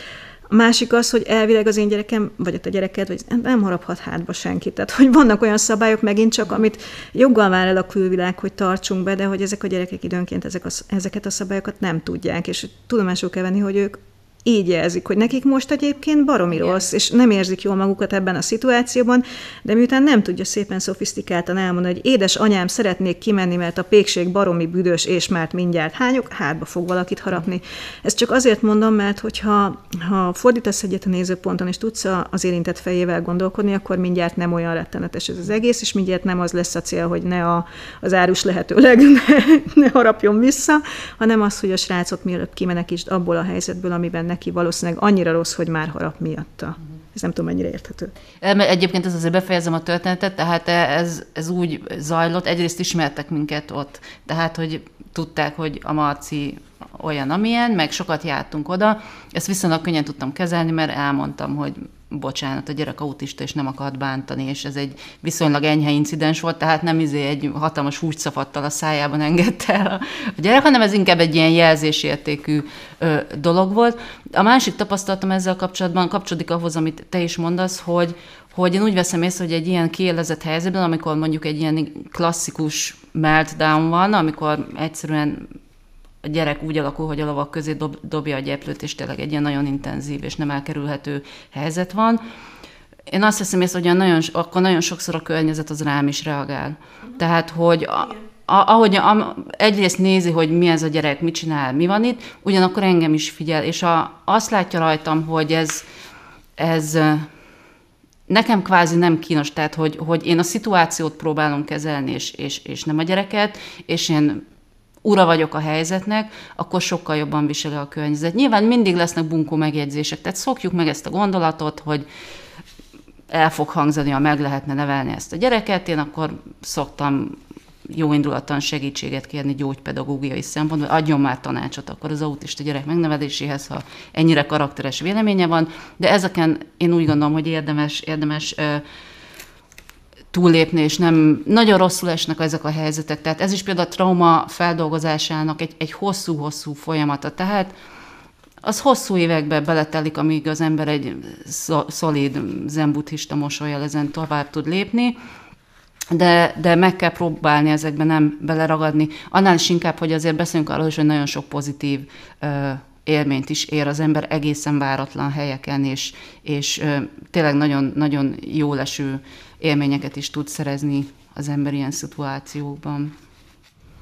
A másik az, hogy elvileg az én gyerekem, vagy a te gyereked, vagy nem haraphat hátba senkit. Tehát, hogy vannak olyan szabályok megint csak, amit joggal vár el a külvilág, hogy tartsunk be, de hogy ezek a gyerekek időnként ezek a, ezeket a szabályokat nem tudják, és tudomásul kell venni, hogy ők így jelzik, hogy nekik most egyébként baromi Igen. rossz, és nem érzik jól magukat ebben a szituációban, de miután nem tudja szépen szofisztikáltan elmondani, hogy édes anyám, szeretnék kimenni, mert a pékség baromi büdös, és már mindjárt hányok, hátba fog valakit harapni. Ezt csak azért mondom, mert hogyha ha fordítasz egyet a nézőponton, és tudsz az érintett fejével gondolkodni, akkor mindjárt nem olyan rettenetes ez az egész, és mindjárt nem az lesz a cél, hogy ne a, az árus lehetőleg ne, ne harapjon vissza, hanem az, hogy a srácot mielőbb kimenekítsd abból a helyzetből, amiben neki valószínűleg annyira rossz, hogy már harap miatta. Ez nem tudom, mennyire érthető. Egyébként ez azért befejezem a történetet, tehát ez, ez úgy zajlott, egyrészt ismertek minket ott, tehát hogy tudták, hogy a Marci olyan, amilyen, meg sokat jártunk oda. Ezt viszonylag könnyen tudtam kezelni, mert elmondtam, hogy bocsánat, a gyerek autista, és nem akart bántani, és ez egy viszonylag enyhe incidens volt, tehát nem izé egy hatalmas húscafattal a szájában engedte el a, gyerek, hanem ez inkább egy ilyen jelzésértékű ö, dolog volt. A másik tapasztalatom ezzel kapcsolatban kapcsolódik ahhoz, amit te is mondasz, hogy, hogy én úgy veszem észre, hogy egy ilyen kiélezett helyzetben, amikor mondjuk egy ilyen klasszikus meltdown van, amikor egyszerűen a gyerek úgy alakul, hogy a lovak közé dob, dobja a gyeplőt, és tényleg egy ilyen nagyon intenzív és nem elkerülhető helyzet van. Én azt hiszem hogy nagyon, akkor nagyon sokszor a környezet az rám is reagál. Tehát, hogy a, ahogy a, egyrészt nézi, hogy mi ez a gyerek, mit csinál, mi van itt, ugyanakkor engem is figyel, és a, azt látja rajtam, hogy ez, ez nekem kvázi nem kínos, tehát hogy, hogy én a szituációt próbálom kezelni, és, és, és nem a gyereket, és én ura vagyok a helyzetnek, akkor sokkal jobban viseli a környezet. Nyilván mindig lesznek bunkó megjegyzések, tehát szokjuk meg ezt a gondolatot, hogy el fog hangzani, ha meg lehetne nevelni ezt a gyereket, én akkor szoktam jó indulatan segítséget kérni gyógypedagógiai szempontból, adjon már tanácsot akkor az autista gyerek megneveléséhez, ha ennyire karakteres véleménye van, de ezeken én úgy gondolom, hogy érdemes, érdemes túllépni, és nem nagyon rosszul esnek ezek a helyzetek. Tehát ez is például a trauma feldolgozásának egy, egy hosszú-hosszú folyamata. Tehát az hosszú évekbe beletelik, amíg az ember egy szolid zenbuddhista mosolyjal ezen tovább tud lépni, de, de meg kell próbálni ezekbe nem beleragadni. Annál is inkább, hogy azért beszélünk arról is, hogy nagyon sok pozitív ö, élményt is ér az ember egészen váratlan helyeken, és, és ö, tényleg nagyon, nagyon jó leső élményeket is tud szerezni az ember ilyen szituációkban.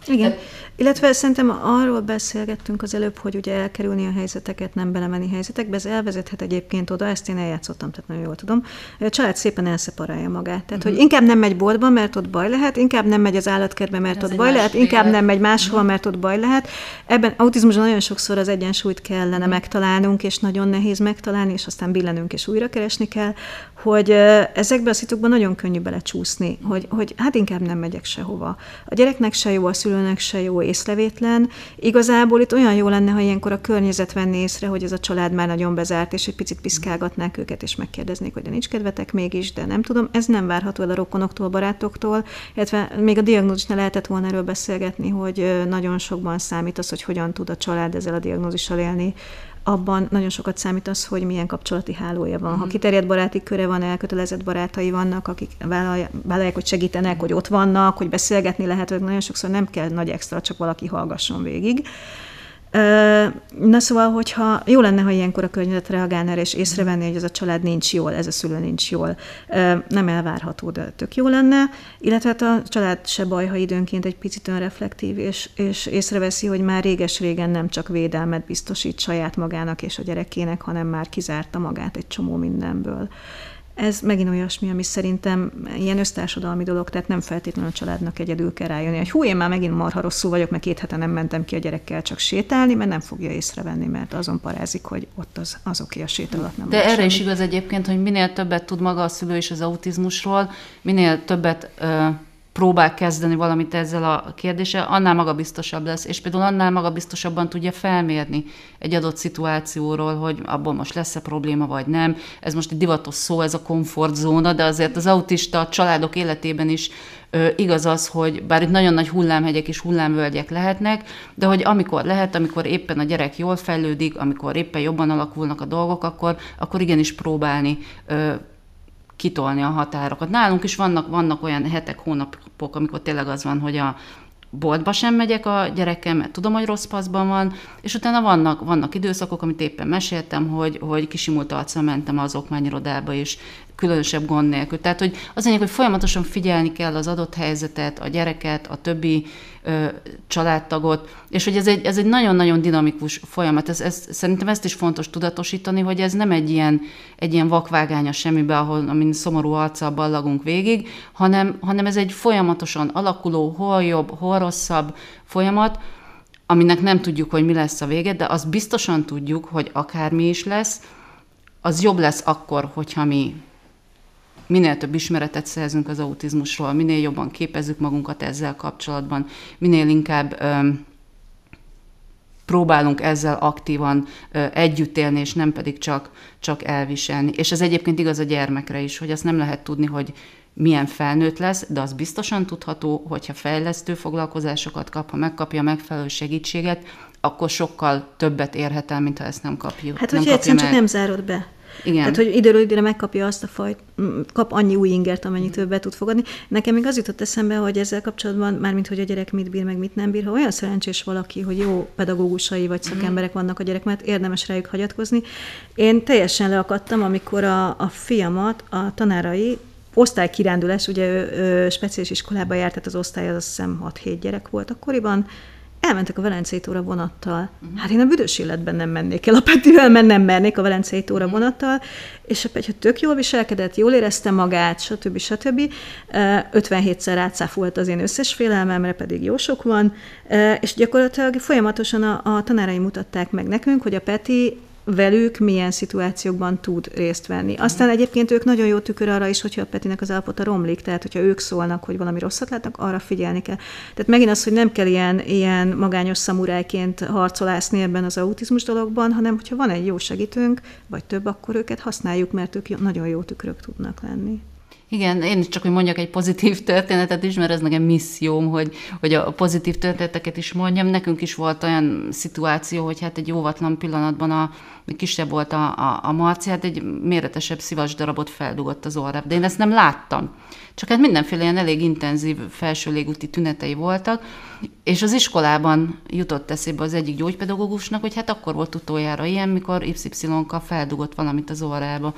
Igen, illetve szerintem arról beszélgettünk az előbb, hogy ugye elkerülni a helyzeteket, nem belemenni helyzetekbe, ez elvezethet egyébként oda, ezt én eljátszottam, tehát nagyon jól tudom, a család szépen elszeparálja magát. Tehát, uh-huh. hogy mhm. inkább nem megy boltba, mert ott baj lehet, inkább nem megy az állatkertbe, mert ez ott baj lehet, inkább nem megy máshol, uh-huh. mert ott baj lehet. Ebben autizmusban nagyon sokszor az egyensúlyt kellene uh-huh. megtalálnunk, és nagyon nehéz megtalálni, és aztán billenünk és újra keresni kell, hogy ezekben a szitukban nagyon könnyű belecsúszni, hogy, hogy hát inkább nem megyek sehova. A gyereknek se jó, a szülőnek se jó, észrevétlen. Igazából itt olyan jó lenne, ha ilyenkor a környezet venné észre, hogy ez a család már nagyon bezárt, és egy picit piszkálgatnák őket, és megkérdeznék, hogy de nincs kedvetek mégis, de nem tudom. Ez nem várható el a rokonoktól, barátoktól, illetve még a diagnózisnál lehetett volna erről beszélgetni, hogy nagyon sokban számít az, hogy hogyan tud a család ezzel a diagnózissal élni abban nagyon sokat számít az, hogy milyen kapcsolati hálója van. Ha mhm. kiterjedt baráti köre van, elkötelezett barátai vannak, akik vállalják, hogy segítenek, hogy ott vannak, hogy beszélgetni lehet, nagyon sokszor nem kell nagy extra, csak valaki hallgasson végig. Na szóval, hogyha jó lenne, ha ilyenkor a környezet reagálna és észrevenni, hogy ez a család nincs jól, ez a szülő nincs jól. Nem elvárható, de tök jó lenne. Illetve hát a család se baj, ha időnként egy picit önreflektív, és, és észreveszi, hogy már réges-régen nem csak védelmet biztosít saját magának és a gyerekének, hanem már kizárta magát egy csomó mindenből. Ez megint olyasmi, ami szerintem ilyen össztársadalmi dolog, tehát nem feltétlenül a családnak egyedül kell rájönni, hogy hú, én már megint marha rosszul vagyok, mert két hete nem mentem ki a gyerekkel csak sétálni, mert nem fogja észrevenni, mert azon parázik, hogy ott az, az oké, a sétálat nem. De erre semmi. is igaz egyébként, hogy minél többet tud maga a szülő is az autizmusról, minél többet ö, próbál kezdeni valamit ezzel a kérdéssel, annál magabiztosabb lesz, és például annál magabiztosabban tudja felmérni egy adott szituációról, hogy abból most lesz-e probléma, vagy nem. Ez most egy divatos szó, ez a komfortzóna, de azért az autista családok életében is ö, igaz az, hogy bár itt nagyon nagy hullámhegyek és hullámvölgyek lehetnek, de hogy amikor lehet, amikor éppen a gyerek jól fejlődik, amikor éppen jobban alakulnak a dolgok, akkor, akkor igenis próbálni ö, kitolni a határokat. Nálunk is vannak, vannak olyan hetek, hónapok, amikor tényleg az van, hogy a boltba sem megyek a gyerekem, mert tudom, hogy rossz paszban van, és utána vannak, vannak időszakok, amit éppen meséltem, hogy, hogy kisimult arccal mentem az okmányirodába, és különösebb gond nélkül. Tehát, hogy az lényeg, hogy folyamatosan figyelni kell az adott helyzetet, a gyereket, a többi ö, családtagot, és hogy ez egy, ez egy nagyon-nagyon dinamikus folyamat. Ez, ez, szerintem ezt is fontos tudatosítani, hogy ez nem egy ilyen, egy ilyen vakvágány a semmibe, ahol amin szomorú arccal ballagunk végig, hanem, hanem ez egy folyamatosan alakuló, hol jobb, hol rosszabb folyamat, aminek nem tudjuk, hogy mi lesz a vége, de azt biztosan tudjuk, hogy akármi is lesz, az jobb lesz akkor, hogyha mi minél több ismeretet szerzünk az autizmusról, minél jobban képezzük magunkat ezzel kapcsolatban, minél inkább próbálunk ezzel aktívan együtt élni, és nem pedig csak, csak elviselni. És ez egyébként igaz a gyermekre is, hogy azt nem lehet tudni, hogy milyen felnőtt lesz, de az biztosan tudható, hogyha fejlesztő foglalkozásokat kap, ha megkapja megfelelő segítséget, akkor sokkal többet érhet el, mint ha ezt nem kapja. Hát, hogyha egyszerűen csak nem zárod be. Igen. Tehát, hogy időről időre megkapja azt a fajt, kap annyi új ingert, amennyit ő be tud fogadni. Nekem még az jutott eszembe, hogy ezzel kapcsolatban, mármint hogy a gyerek mit bír, meg mit nem bír, ha olyan szerencsés valaki, hogy jó pedagógusai vagy mhm. szakemberek vannak a gyerek, mert érdemes rájuk hagyatkozni. Én teljesen leakadtam, amikor a, a fiamat a tanárai osztálykirándulás, ugye ő, ő speciális iskolába járt, tehát az osztály az azt hiszem 6-7 gyerek volt akkoriban, elmentek a Velencei tóra vonattal. Uh-huh. Hát én a büdös életben nem mennék el a Petivel, mert nem mernék a Velencei tóra uh-huh. vonattal, és a Petya tök jól viselkedett, jól érezte magát, stb. stb. 57-szer átszáfolt az én összes félelmemre, pedig jó sok van, és gyakorlatilag folyamatosan a, a tanárai mutatták meg nekünk, hogy a Peti velük milyen szituációkban tud részt venni. Aztán egyébként ők nagyon jó tükör arra is, hogyha a Petinek az állapota romlik, tehát hogyha ők szólnak, hogy valami rosszat látnak, arra figyelni kell. Tehát megint az, hogy nem kell ilyen, ilyen magányos szamurájként harcolászni ebben az autizmus dologban, hanem hogyha van egy jó segítőnk, vagy több, akkor őket használjuk, mert ők nagyon jó tükrök tudnak lenni. Igen, én csak, hogy mondjak egy pozitív történetet is, mert ez nekem misszióm, hogy, hogy a pozitív történeteket is mondjam. Nekünk is volt olyan szituáció, hogy hát egy óvatlan pillanatban a kisebb volt a, a, a Marci, hát egy méretesebb szivacs darabot feldugott az orrába. De én ezt nem láttam. Csak hát mindenféle ilyen elég intenzív felső légúti tünetei voltak, és az iskolában jutott eszébe az egyik gyógypedagógusnak, hogy hát akkor volt utoljára ilyen, mikor Y-ka feldugott valamit az orrába.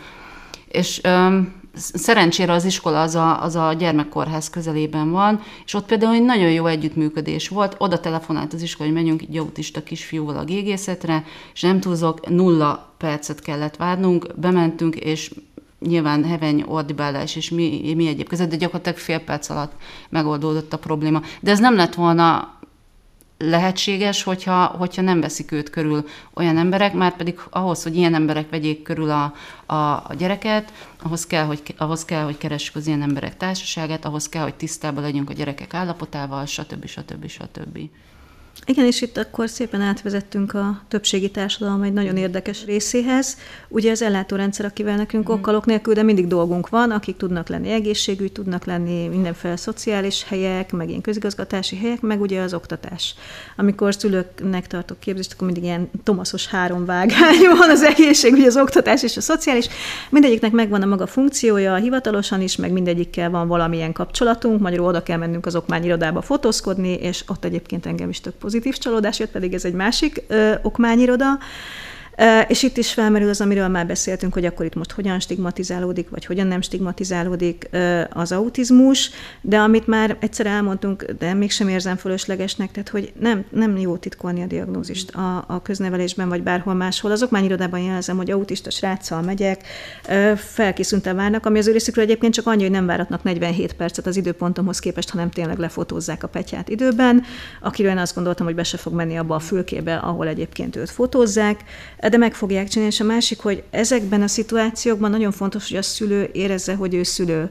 És öm, szerencsére az iskola az a, az a gyermekkórház közelében van, és ott például egy nagyon jó együttműködés volt. Oda telefonált az iskola, hogy menjünk egy autista kisfiúval a gégészetre, és nem túlzok, nulla percet kellett várnunk, bementünk, és nyilván heveny ordibálás és mi, mi egyéb között, de gyakorlatilag fél perc alatt megoldódott a probléma. De ez nem lett volna lehetséges, hogyha, hogyha nem veszik őt körül olyan emberek, már pedig ahhoz, hogy ilyen emberek vegyék körül a, a, a gyereket, ahhoz kell, hogy, ahhoz kell, hogy keressük az ilyen emberek társaságát, ahhoz kell, hogy tisztában legyünk a gyerekek állapotával, stb. stb. stb. stb. Igen, és itt akkor szépen átvezettünk a többségi társadalom egy nagyon érdekes részéhez. Ugye az ellátórendszer, akivel nekünk mm. okkalok nélkül, de mindig dolgunk van, akik tudnak lenni egészségügy, tudnak lenni mindenféle szociális helyek, meg ilyen közigazgatási helyek, meg ugye az oktatás. Amikor szülőknek tartok képzést, akkor mindig ilyen tomaszos három vágány van az egészségügy, az oktatás és a szociális. Mindegyiknek megvan a maga funkciója, hivatalosan is, meg mindegyikkel van valamilyen kapcsolatunk, magyarul oda kell mennünk az okmányirodába fotózkodni, és ott egyébként engem is tök pozitív csalódás jött, pedig ez egy másik ö, okmányiroda. És itt is felmerül az, amiről már beszéltünk, hogy akkor itt most hogyan stigmatizálódik, vagy hogyan nem stigmatizálódik az autizmus, de amit már egyszer elmondtunk, de mégsem érzem fölöslegesnek, tehát hogy nem, nem jó titkolni a diagnózist a, a köznevelésben, vagy bárhol máshol. Az okmányirodában jelzem, hogy autista sráccal megyek, felkészülten várnak, ami az ő részükről egyébként csak annyi, hogy nem váratnak 47 percet az időpontomhoz képest, hanem tényleg lefotózzák a petyát időben, akiről én azt gondoltam, hogy be se fog menni abba a fülkébe, ahol egyébként őt fotózzák de meg fogják csinálni. És a másik, hogy ezekben a szituációkban nagyon fontos, hogy a szülő érezze, hogy ő szülő.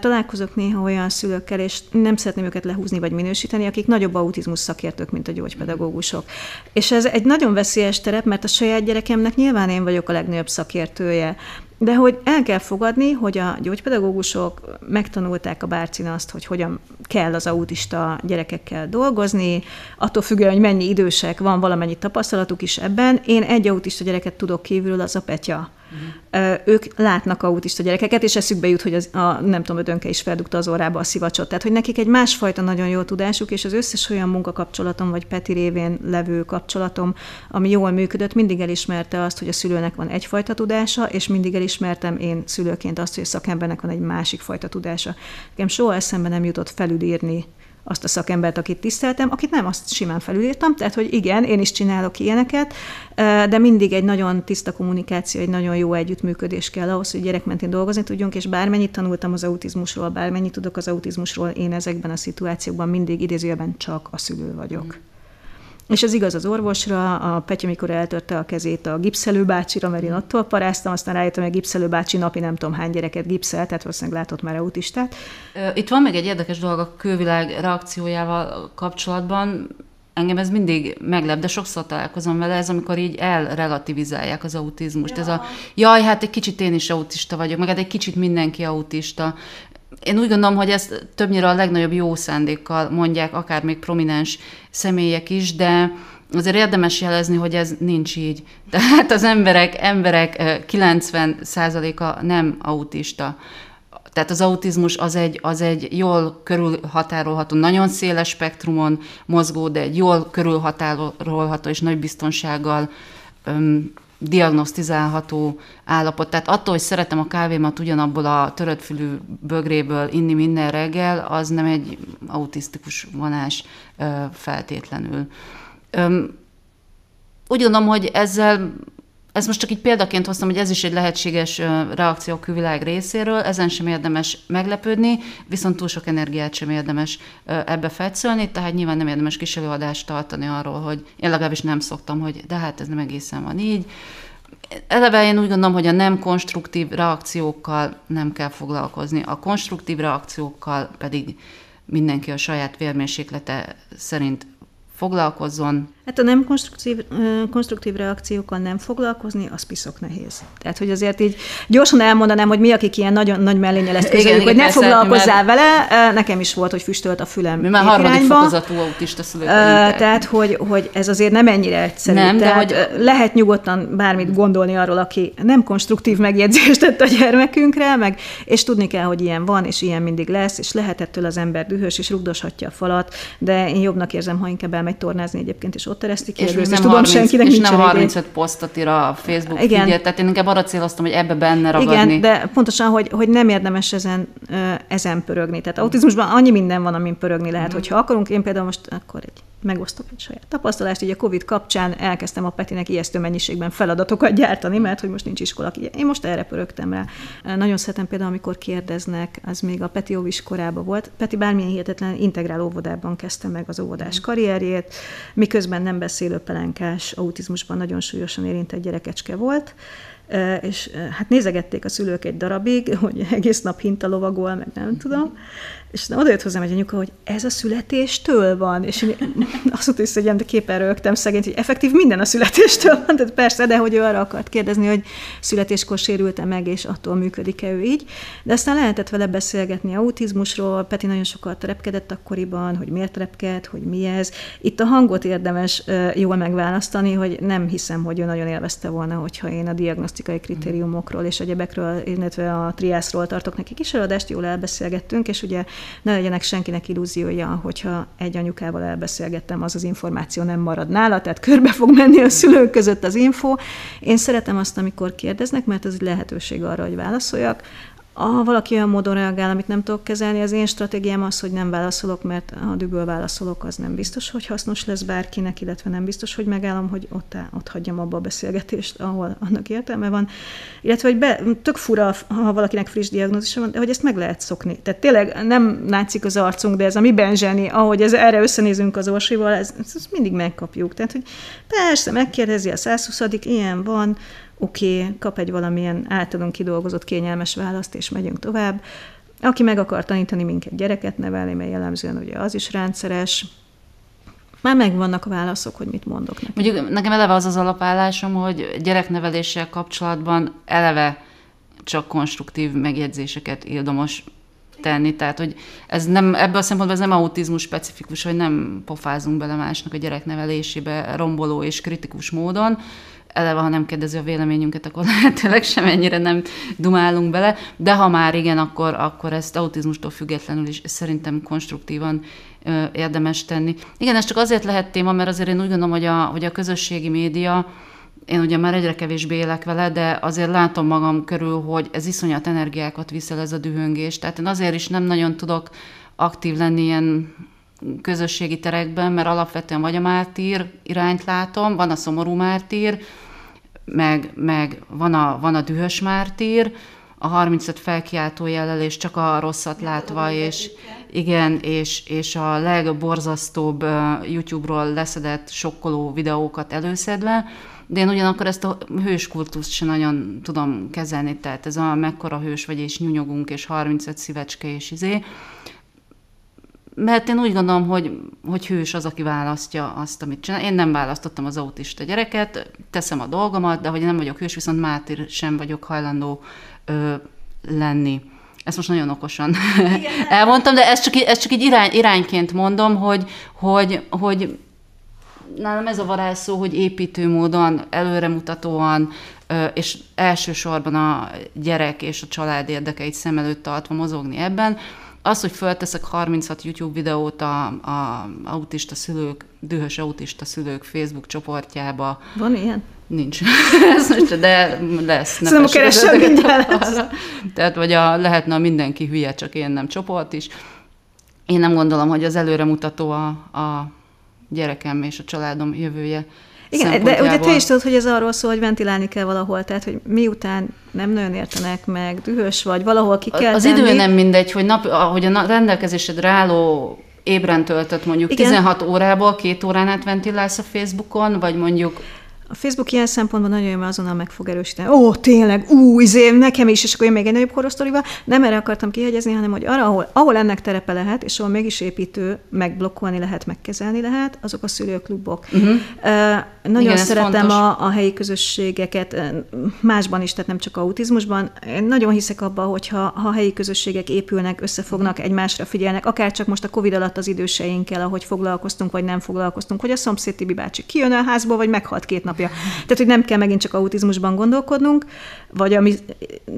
Találkozok néha olyan szülőkkel, és nem szeretném őket lehúzni vagy minősíteni, akik nagyobb autizmus szakértők, mint a gyógypedagógusok. És ez egy nagyon veszélyes terep, mert a saját gyerekemnek nyilván én vagyok a legnagyobb szakértője. De hogy el kell fogadni, hogy a gyógypedagógusok megtanulták a bárcin azt, hogy hogyan kell az autista gyerekekkel dolgozni, attól függően, hogy mennyi idősek, van valamennyi tapasztalatuk is ebben. Én egy autista gyereket tudok kívül, az a Petya. Uh-huh. Ők látnak autista gyerekeket, és eszükbe jut, hogy az, a, nem tudom, ödönke is feldugta az órába a szivacsot. Tehát, hogy nekik egy másfajta nagyon jó tudásuk, és az összes olyan munkakapcsolatom, vagy Peti révén levő kapcsolatom, ami jól működött, mindig elismerte azt, hogy a szülőnek van egyfajta tudása, és mindig elismertem én szülőként azt, hogy a szakembernek van egy másik fajta tudása. Nekem soha eszembe nem jutott felülírni azt a szakembert, akit tiszteltem, akit nem, azt simán felülírtam, tehát, hogy igen, én is csinálok ilyeneket, de mindig egy nagyon tiszta kommunikáció, egy nagyon jó együttműködés kell ahhoz, hogy gyerekmentén dolgozni tudjunk, és bármennyit tanultam az autizmusról, bármennyit tudok az autizmusról, én ezekben a szituációkban mindig idézőjelben csak a szülő vagyok. Mm. És ez igaz az orvosra, a Petya, mikor eltörte a kezét a gipszelő bácsira, mert én attól paráztam, aztán rájöttem, hogy a gipszelő bácsi napi nem tudom hány gyereket gipszel, tehát valószínűleg látott már autistát. Itt van még egy érdekes dolog a külvilág reakciójával kapcsolatban, engem ez mindig meglep, de sokszor találkozom vele, ez amikor így elrelativizálják az autizmust. Ja. Ez a, jaj, hát egy kicsit én is autista vagyok, meg hát egy kicsit mindenki autista én úgy gondolom, hogy ezt többnyire a legnagyobb jó szándékkal mondják, akár még prominens személyek is, de azért érdemes jelezni, hogy ez nincs így. Tehát az emberek, emberek 90%-a nem autista. Tehát az autizmus az egy, az egy jól körülhatárolható, nagyon széles spektrumon mozgó, de egy jól körülhatárolható és nagy biztonsággal öm, diagnosztizálható állapot. Tehát attól, hogy szeretem a kávémat ugyanabból a töröttfülű bögréből inni minden reggel, az nem egy autisztikus vonás feltétlenül. Úgy gondolom, hogy ezzel ez most csak így példaként hoztam, hogy ez is egy lehetséges reakció a külvilág részéről, ezen sem érdemes meglepődni, viszont túl sok energiát sem érdemes ebbe fetszölni, tehát nyilván nem érdemes kis előadást tartani arról, hogy én legalábbis nem szoktam, hogy de hát ez nem egészen van így. Eleve én úgy gondolom, hogy a nem konstruktív reakciókkal nem kell foglalkozni. A konstruktív reakciókkal pedig mindenki a saját vérmérséklete szerint foglalkozzon. Hát a nem konstruktív, konstruktív reakciókkal nem foglalkozni, az piszok nehéz. Tehát, hogy azért így gyorsan elmondanám, hogy mi, akik ilyen nagyon nagy mellénye lesz közöljük, hogy ne foglalkozzál mert... vele, nekem is volt, hogy füstölt a fülem. Mi már harmadik fokozatú autista szülők. Tehát, hogy, hogy ez azért nem ennyire egyszerű. Nem, tehát de hogy... lehet nyugodtan bármit gondolni arról, aki nem konstruktív megjegyzést tett a gyermekünkre, meg, és tudni kell, hogy ilyen van, és ilyen mindig lesz, és lehet ettől az ember dühös, és rugdoshatja a falat, de én jobbnak érzem, ha inkább elmegy tornázni egyébként, és ott ereszti ki, és, tudom, 30, senkinek és nem 35 posztot ír a Facebook Igen. Figyel, tehát én inkább arra céloztam, hogy ebbe benne ragadni. Igen, de pontosan, hogy, hogy nem érdemes ezen, ezen pörögni. Tehát autizmusban annyi minden van, amin pörögni lehet, mm. hogyha akarunk, én például most akkor egy megosztok egy saját tapasztalást, így a Covid kapcsán elkezdtem a Petinek ijesztő mennyiségben feladatokat gyártani, mert hogy most nincs iskola. Én most erre pörögtem rá. Nagyon szeretem például, amikor kérdeznek, az még a Peti óvis korában volt. Peti bármilyen hihetetlen integrál óvodában kezdte meg az óvodás karrierjét, miközben nem beszélő pelenkás, autizmusban nagyon súlyosan érintett gyerekecske volt és hát nézegették a szülők egy darabig, hogy egész nap hinta lovagol, meg nem tudom, és oda jött hozzám egy anyuka, hogy ez a születéstől van, és én azt mondta, hogy ilyen képen rögtem szegényt, hogy effektív minden a születéstől van, tehát persze, de hogy ő arra akart kérdezni, hogy születéskor sérülte meg, és attól működik-e ő így. De aztán lehetett vele beszélgetni autizmusról, Peti nagyon sokat repkedett akkoriban, hogy miért repked, hogy mi ez. Itt a hangot érdemes jól megválasztani, hogy nem hiszem, hogy ő nagyon élvezte volna, hogyha én a diagnosztikai kritériumokról és egyebekről, illetve a triászról tartok neki kis eladást, jól elbeszélgettünk, és ugye ne legyenek senkinek illúziója, hogyha egy anyukával elbeszélgettem, az az információ nem marad nála, tehát körbe fog menni a szülők között az info. Én szeretem azt, amikor kérdeznek, mert ez egy lehetőség arra, hogy válaszoljak ha valaki olyan módon reagál, amit nem tudok kezelni, az én stratégiám az, hogy nem válaszolok, mert ha düböl válaszolok, az nem biztos, hogy hasznos lesz bárkinek, illetve nem biztos, hogy megállom, hogy ott, ott hagyjam abba a beszélgetést, ahol annak értelme van. Illetve, hogy be, tök fura, ha valakinek friss diagnózisa van, de hogy ezt meg lehet szokni. Tehát tényleg nem látszik az arcunk, de ez a mi benzseni, ahogy ez, erre összenézünk az orsival, ezt, ezt mindig megkapjuk. Tehát, hogy persze, megkérdezi a 120 ilyen van, oké, okay, kap egy valamilyen általunk kidolgozott kényelmes választ, és megyünk tovább. Aki meg akar tanítani minket gyereket nevelni, mert jellemzően ugye az is rendszeres, már megvannak a válaszok, hogy mit mondok neki. Mondjuk nekem eleve az az alapállásom, hogy gyerekneveléssel kapcsolatban eleve csak konstruktív megjegyzéseket érdemes tenni. Tehát, hogy ez nem, ebből a szempontból ez nem autizmus specifikus, hogy nem pofázunk bele másnak a gyereknevelésébe romboló és kritikus módon, eleve, ha nem kérdezi a véleményünket, akkor lehetőleg sem ennyire nem dumálunk bele, de ha már igen, akkor, akkor ezt autizmustól függetlenül is szerintem konstruktívan ö, érdemes tenni. Igen, ez csak azért lehet téma, mert azért én úgy gondolom, hogy a, hogy a közösségi média, én ugye már egyre kevésbé élek vele, de azért látom magam körül, hogy ez iszonyat energiákat viszel ez a dühöngés. Tehát én azért is nem nagyon tudok aktív lenni ilyen közösségi terekben, mert alapvetően vagy a mártír irányt látom, van a szomorú mártír, meg, meg van, a, van a dühös mártír, a 35 felkiáltó jellel, és csak a rosszat látva, és igen, és, és a legborzasztóbb YouTube-ról leszedett sokkoló videókat előszedve, de én ugyanakkor ezt a hőskultuszt sem nagyon tudom kezelni, tehát ez a mekkora hős vagy, és nyúnyogunk, és 35 szívecske, és izé. Mert én úgy gondolom, hogy, hogy hős az, aki választja azt, amit csinál. Én nem választottam az autista gyereket, teszem a dolgomat, de hogy nem vagyok hős, viszont mátir sem vagyok hajlandó ö, lenni. Ezt most nagyon okosan Igen. elmondtam, de ezt csak, ezt csak így irány, irányként mondom, hogy, hogy, hogy nálam ez a varázsszó, hogy építő módon, előremutatóan, és elsősorban a gyerek és a család érdekeit szem előtt tartva mozogni ebben, az, hogy fölteszek 36 YouTube videót a, a autista szülők, dühös autista szülők Facebook csoportjába. Van ilyen? Nincs. de lesz. Szerintem a keresem lesz. Tehát, vagy a, lehetne a mindenki hülye, csak én nem csoport is. Én nem gondolom, hogy az előremutató a, a gyerekem és a családom jövője. Igen, de ugye te is tudod, hogy ez arról szól, hogy ventilálni kell valahol, tehát hogy miután nem nagyon értenek meg, dühös vagy, valahol ki kell Az tenni. idő nem mindegy, hogy, nap, hogy a rendelkezésedre álló ébren töltött mondjuk Igen. 16 órából két órán át ventilálsz a Facebookon, vagy mondjuk a Facebook ilyen szempontból nagyon jó, mert azonnal meg fog erősíteni. Ó, tényleg, ú, izé, nekem is, és akkor én még egy nagyobb horosztorival. Nem erre akartam kihegyezni, hanem hogy arra, ahol, ahol ennek terepe lehet, és ahol mégis építő, megblokkolni lehet, megkezelni lehet, azok a szülőklubok. Uh-huh. Uh, nagyon Igen, szeretem a, a helyi közösségeket, másban is, tehát nem csak autizmusban. Én nagyon hiszek abba, hogy ha, helyi közösségek épülnek, összefognak, egymásra figyelnek, akár csak most a Covid alatt az időseinkkel, ahogy foglalkoztunk, vagy nem foglalkoztunk, hogy a szomszéd Tibi bácsi kijön a házból, vagy meghalt két nap napja. Tehát, hogy nem kell megint csak autizmusban gondolkodnunk, vagy a mi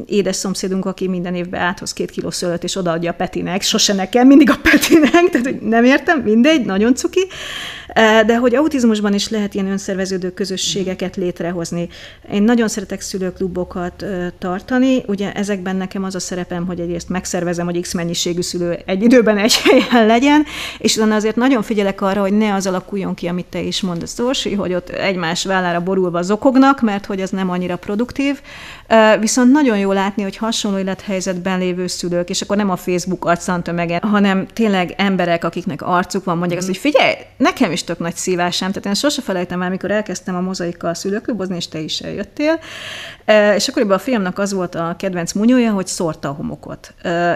édes szomszédunk, aki minden évben áthoz két kiló szőlőt, és odaadja a Petinek, sose nekem, mindig a Petinek, tehát hogy nem értem, mindegy, nagyon cuki. De hogy autizmusban is lehet ilyen önszerveződő közösségeket létrehozni. Én nagyon szeretek szülőklubokat tartani, ugye ezekben nekem az a szerepem, hogy egyrészt megszervezem, hogy x mennyiségű szülő egy időben egy helyen legyen, és utána azért nagyon figyelek arra, hogy ne az alakuljon ki, amit te is mondasz, Orsi, hogy ott egymás vállára borulva zokognak, mert hogy ez nem annyira produktív. Viszont nagyon jó látni, hogy hasonló élethelyzetben lévő szülők, és akkor nem a Facebook arccantömege, hanem tényleg emberek, akiknek arcuk van, mondják azt, hogy figyelj, nekem is tök nagy szívásám. Tehát én sose felejtem el, mikor elkezdtem a mozaikkal szülőklubozni, és te is eljöttél. És akkoriban a filmnek az volt a kedvenc munyója, hogy szórta a homokot.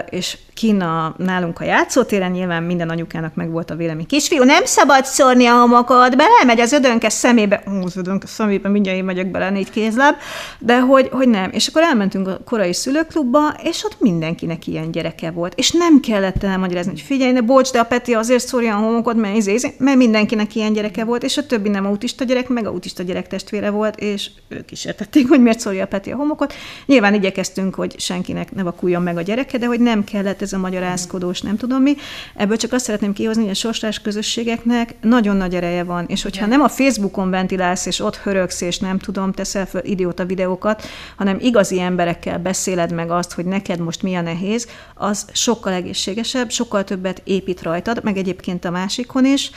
És Kína nálunk a játszótéren, nyilván minden anyukának meg volt a vélemény. Kisfiú, nem szabad szórni a homokot, belemegy az ödönke szemébe. Ó, az ödönke szemébe, mindjárt én megyek bele négy kézláb, de hogy, hogy nem. És akkor elmentünk a korai szülőklubba, és ott mindenkinek ilyen gyereke volt. És nem kellett elmagyarázni, hogy figyelj, ne bocs, de a Peti azért szórja a homokot, mert, izé, izé, mert mindenkinek ilyen gyereke volt, és a többi nem autista gyerek, meg autista gyerek testvére volt, és ők is értették, hogy miért szórja a Peti a homokot. Nyilván igyekeztünk, hogy senkinek ne vakuljon meg a gyereke, de hogy nem kellett ez a magyarázkodós, nem tudom mi. Ebből csak azt szeretném kihozni, hogy a sorstás közösségeknek nagyon nagy ereje van, és hogyha nem a Facebookon ventilálsz, és ott hörögsz, és nem tudom, teszel fel idióta videókat, hanem igazi emberekkel beszéled meg azt, hogy neked most mi a nehéz, az sokkal egészségesebb, sokkal többet épít rajtad, meg egyébként a másikon is,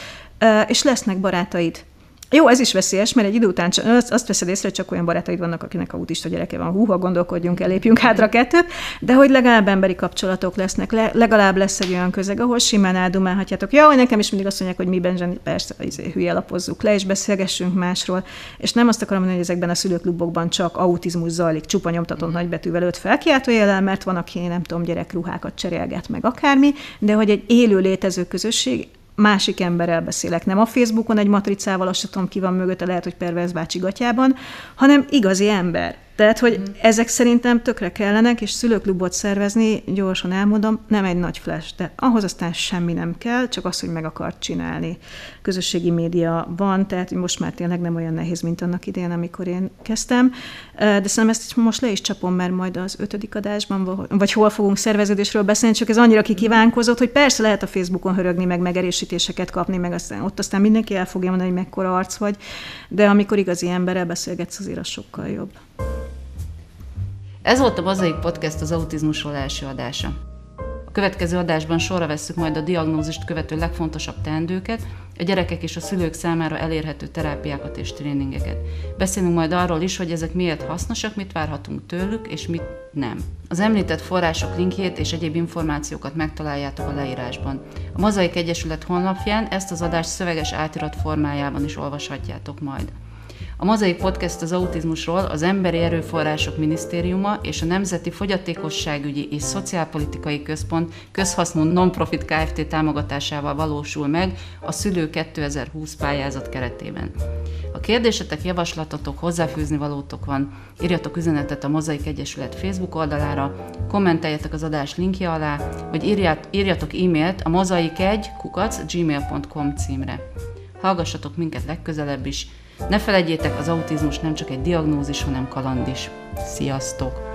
és lesznek barátaid. Jó, ez is veszélyes, mert egy idő után azt veszed észre, hogy csak olyan barátaid vannak, akinek autista gyereke van. Húha, gondolkodjunk, elépjünk hátra kettőt, de hogy legalább emberi kapcsolatok lesznek, le, legalább lesz egy olyan közeg, ahol simán eldumálhatjátok. Ja, hogy nekem is mindig azt mondják, hogy mi Benjamin, persze, izé, hülye lapozzuk le, és beszélgessünk másról. És nem azt akarom mondani, hogy ezekben a szülőklubokban csak autizmus zajlik, csupa nyomtatott nagybetűvel öt felkiáltó jelen, mert van, aki nem tudom, gyerekruhákat cserélget meg akármi, de hogy egy élő létező közösség, másik emberrel beszélek. Nem a Facebookon egy matricával, azt tudom, ki van mögötte, lehet, hogy pervers bácsi gatyában, hanem igazi ember. Tehát, hogy mm. ezek szerintem tökre kellenek, és szülőklubot szervezni, gyorsan elmondom, nem egy nagy flash, de ahhoz aztán semmi nem kell, csak az, hogy meg akart csinálni. Közösségi média van, tehát most már tényleg nem olyan nehéz, mint annak idején, amikor én kezdtem. De szerintem ezt most le is csapom, mert majd az ötödik adásban, vagy hol fogunk szerveződésről beszélni, csak ez annyira kikívánkozott, hogy persze lehet a Facebookon hörögni, meg megerősítéseket kapni, meg aztán ott aztán mindenki el fogja mondani, hogy mekkora arc vagy, de amikor igazi emberrel beszélgetsz, azért az sokkal jobb. Ez volt a Bazaik Podcast az autizmusról első adása. A következő adásban sorra vesszük majd a diagnózist követő legfontosabb teendőket, a gyerekek és a szülők számára elérhető terápiákat és tréningeket. Beszélünk majd arról is, hogy ezek miért hasznosak, mit várhatunk tőlük, és mit nem. Az említett források linkjét és egyéb információkat megtaláljátok a leírásban. A Mozaik Egyesület honlapján ezt az adást szöveges átirat formájában is olvashatjátok majd. A Mozaik Podcast az autizmusról az Emberi Erőforrások Minisztériuma és a Nemzeti Fogyatékosságügyi és Szociálpolitikai Központ közhasznú non-profit Kft. támogatásával valósul meg a Szülő 2020 pályázat keretében. Ha kérdésetek, javaslatotok, hozzáfűzni valótok van, írjatok üzenetet a Mozaik Egyesület Facebook oldalára, kommenteljetek az adás linkje alá, vagy írjatok e-mailt a mozaik1 kukac gmail.com címre. Hallgassatok minket legközelebb is, ne felejtjétek, az autizmus nem csak egy diagnózis, hanem kaland is. Sziasztok!